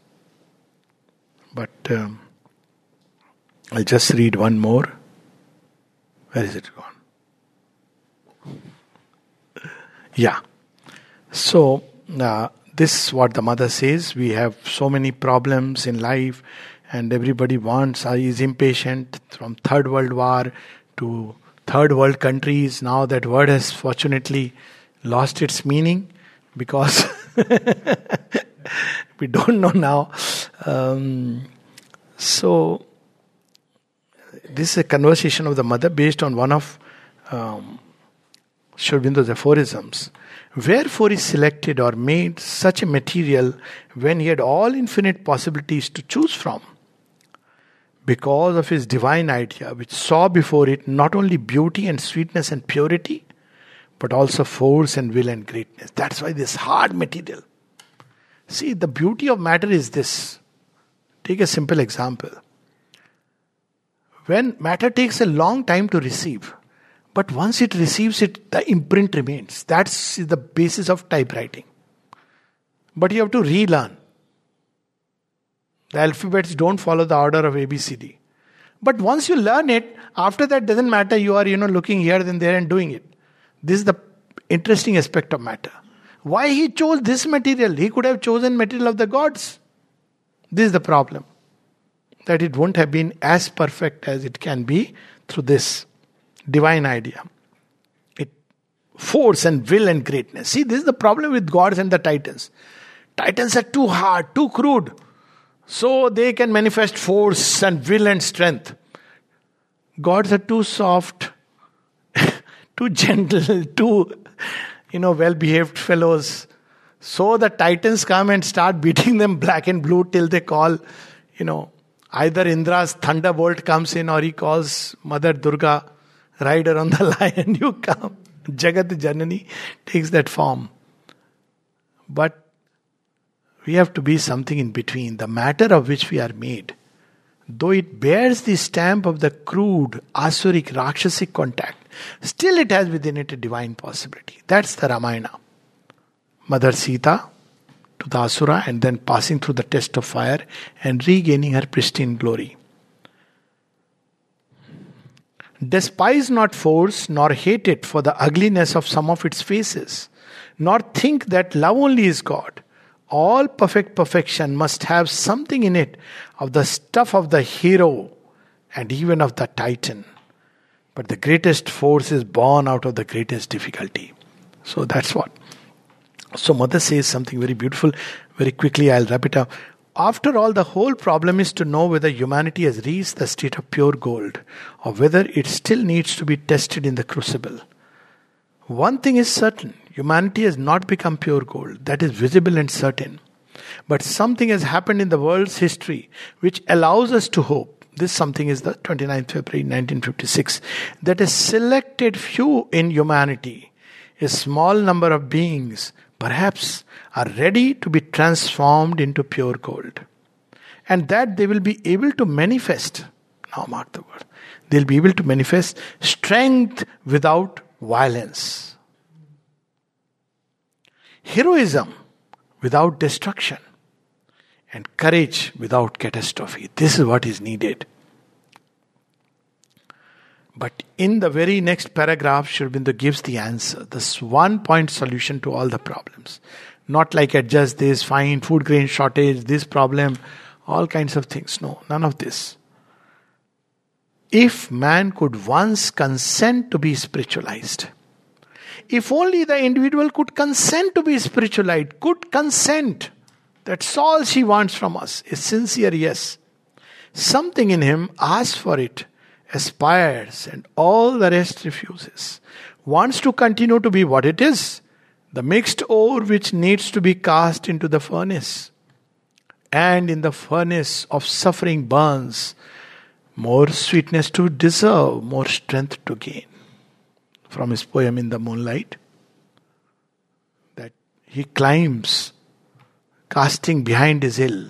But um, I'll just read one more. Where is it gone? Yeah. So, uh, this is what the mother says. We have so many problems in life, and everybody wants, uh, is impatient from third world war to third world countries. Now that word has fortunately lost its meaning because we don't know now. Um, so, this is a conversation of the mother based on one of um, aphorisms. Wherefore he selected or made such a material when he had all infinite possibilities to choose from? Because of his divine idea, which saw before it not only beauty and sweetness and purity, but also force and will and greatness. That's why this hard material. See, the beauty of matter is this. Take a simple example. When matter takes a long time to receive, but once it receives it, the imprint remains. That's the basis of typewriting. But you have to relearn. The alphabets don't follow the order of ABCD. But once you learn it, after that doesn't matter, you are, you know, looking here then there and doing it. This is the interesting aspect of matter. Why he chose this material? He could have chosen material of the gods. This is the problem. That it won't have been as perfect as it can be through this divine idea. It force and will and greatness. See, this is the problem with gods and the titans. Titans are too hard, too crude. So they can manifest force and will and strength. Gods are too soft, too gentle, too, you know, well behaved fellows. So the titans come and start beating them black and blue till they call, you know, either Indra's thunderbolt comes in or he calls Mother Durga rider on the lion, you come. Jagat Janani takes that form. But we have to be something in between. The matter of which we are made, though it bears the stamp of the crude, asuric, rakshasic contact, still it has within it a divine possibility. That's the Ramayana. Mother Sita to the Asura and then passing through the test of fire and regaining her pristine glory. Despise not force, nor hate it for the ugliness of some of its faces, nor think that love only is God. All perfect perfection must have something in it of the stuff of the hero and even of the titan. But the greatest force is born out of the greatest difficulty. So that's what. So, Mother says something very beautiful. Very quickly, I'll wrap it up. After all, the whole problem is to know whether humanity has reached the state of pure gold or whether it still needs to be tested in the crucible. One thing is certain humanity has not become pure gold, that is visible and certain. But something has happened in the world's history which allows us to hope. This something is the 29th February 1956 that a selected few in humanity a small number of beings, perhaps, are ready to be transformed into pure gold. And that they will be able to manifest. Now, mark the word. They'll be able to manifest strength without violence, heroism without destruction, and courage without catastrophe. This is what is needed. But in the very next paragraph, Sri Aurobindo gives the answer, this one point solution to all the problems. Not like adjust this, find food grain shortage, this problem, all kinds of things. No, none of this. If man could once consent to be spiritualized, if only the individual could consent to be spiritualized, could consent, that's all she wants from us, a sincere yes. Something in him asks for it aspires, and all the rest refuses. Wants to continue to be what it is the mixed ore which needs to be cast into the furnace. And in the furnace of suffering burns, more sweetness to deserve, more strength to gain. From his poem In the Moonlight, that he climbs, casting behind his ill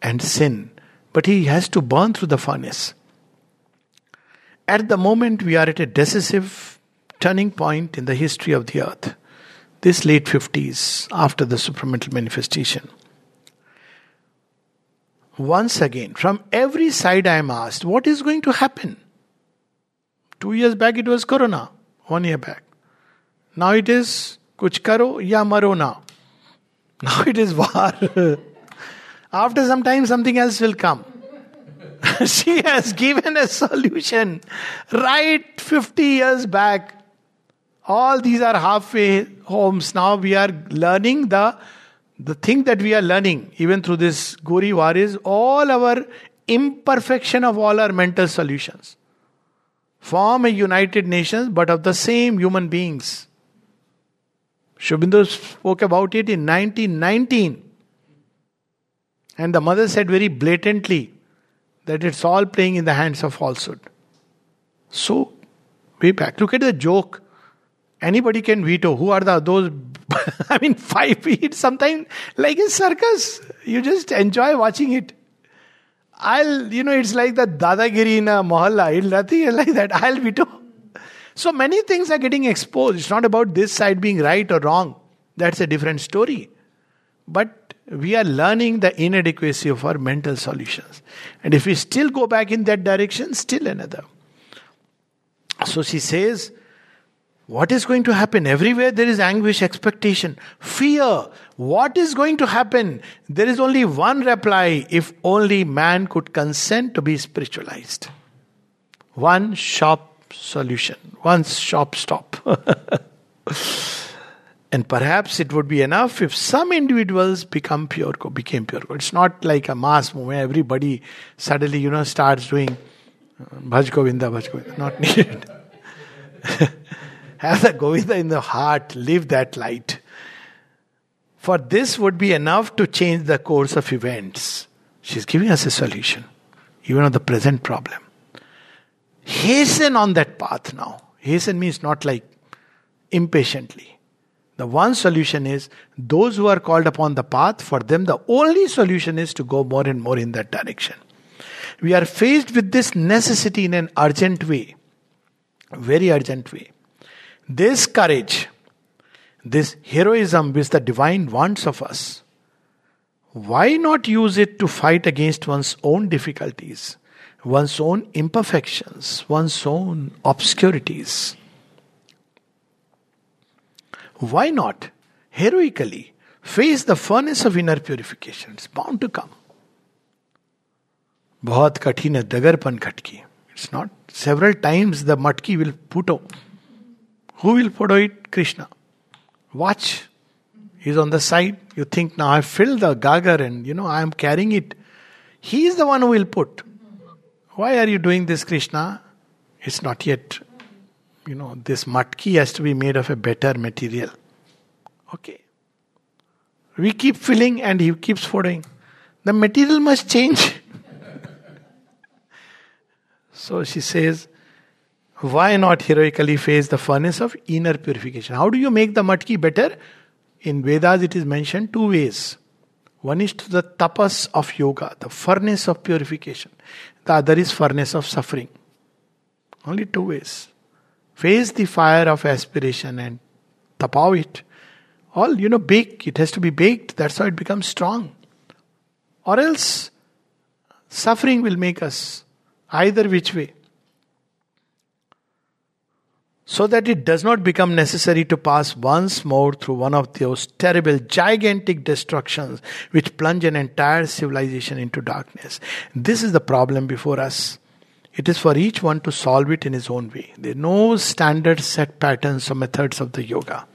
and sin, but he has to burn through the furnace. At the moment, we are at a decisive turning point in the history of the earth. This late 50s, after the supramental manifestation. Once again, from every side, I am asked, what is going to happen? Two years back, it was Corona. One year back. Now it is kuch karo ya maro now. Now it is war. After some time, something else will come. she has given a solution right 50 years back. All these are halfway homes. Now we are learning the the thing that we are learning, even through this Gori war, is all our imperfection of all our mental solutions. Form a united nations, but of the same human beings. Aurobindo spoke about it in 1919. And the mother said very blatantly, that it's all playing in the hands of falsehood. So, way back. Look at the joke. Anybody can veto. Who are the those? I mean, five feet. Sometimes, like a circus, you just enjoy watching it. I'll, you know, it's like the dadagiri in a mohalla. It's nothing like that. I'll veto. So many things are getting exposed. It's not about this side being right or wrong. That's a different story. But we are learning the inadequacy of our mental solutions. And if we still go back in that direction, still another. So she says, what is going to happen? Everywhere there is anguish, expectation, fear. What is going to happen? There is only one reply if only man could consent to be spiritualized. One shop solution, one shop stop. And perhaps it would be enough if some individuals become pure, became pure. It's not like a mass movement. Everybody suddenly, you know, starts doing uh, Bhaj Govinda, Bhaj Govinda. Not needed. Have the Govinda in the heart. Live that light. For this would be enough to change the course of events. She's giving us a solution, even of the present problem. Hasten on that path now. Hasten means not like impatiently the one solution is those who are called upon the path, for them, the only solution is to go more and more in that direction. We are faced with this necessity in an urgent way, very urgent way. This courage, this heroism which the divine wants of us, why not use it to fight against one's own difficulties, one's own imperfections, one's own obscurities? Why not heroically face the furnace of inner purification? It's bound to come. बहुत कठिन है दगरपन खटकी it's not several times the मटकी will पुटो who will पुटो it Krishna watch he's on the side you think now i filled the gagar and you know i am carrying it he is the one who will put why are you doing this krishna it's not yet you know, this matki has to be made of a better material. Okay. We keep filling and he keeps following. The material must change. so she says, Why not heroically face the furnace of inner purification? How do you make the matki better? In Vedas, it is mentioned two ways. One is to the tapas of yoga, the furnace of purification. The other is furnace of suffering. Only two ways. Face the fire of aspiration and tapaw it. All, you know, bake. It has to be baked. That's how it becomes strong. Or else, suffering will make us either which way so that it does not become necessary to pass once more through one of those terrible, gigantic destructions which plunge an entire civilization into darkness. This is the problem before us. It is for each one to solve it in his own way. There are no standard set patterns or methods of the yoga.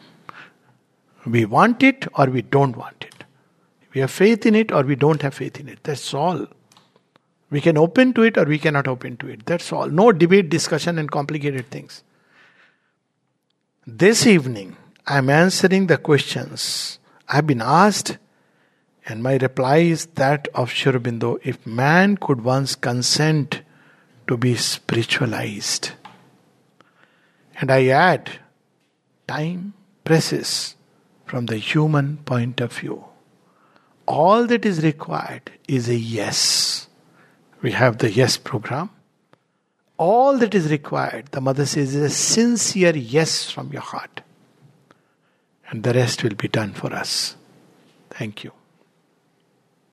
We want it or we don't want it. We have faith in it or we don't have faith in it. That's all. We can open to it or we cannot open to it. That's all. No debate, discussion, and complicated things. This evening, I am answering the questions I have been asked, and my reply is that of Sri Aurobindo if man could once consent to be spiritualized. And I add, time presses from the human point of view. All that is required is a yes. We have the yes program. All that is required, the mother says, is a sincere yes from your heart. And the rest will be done for us. Thank you.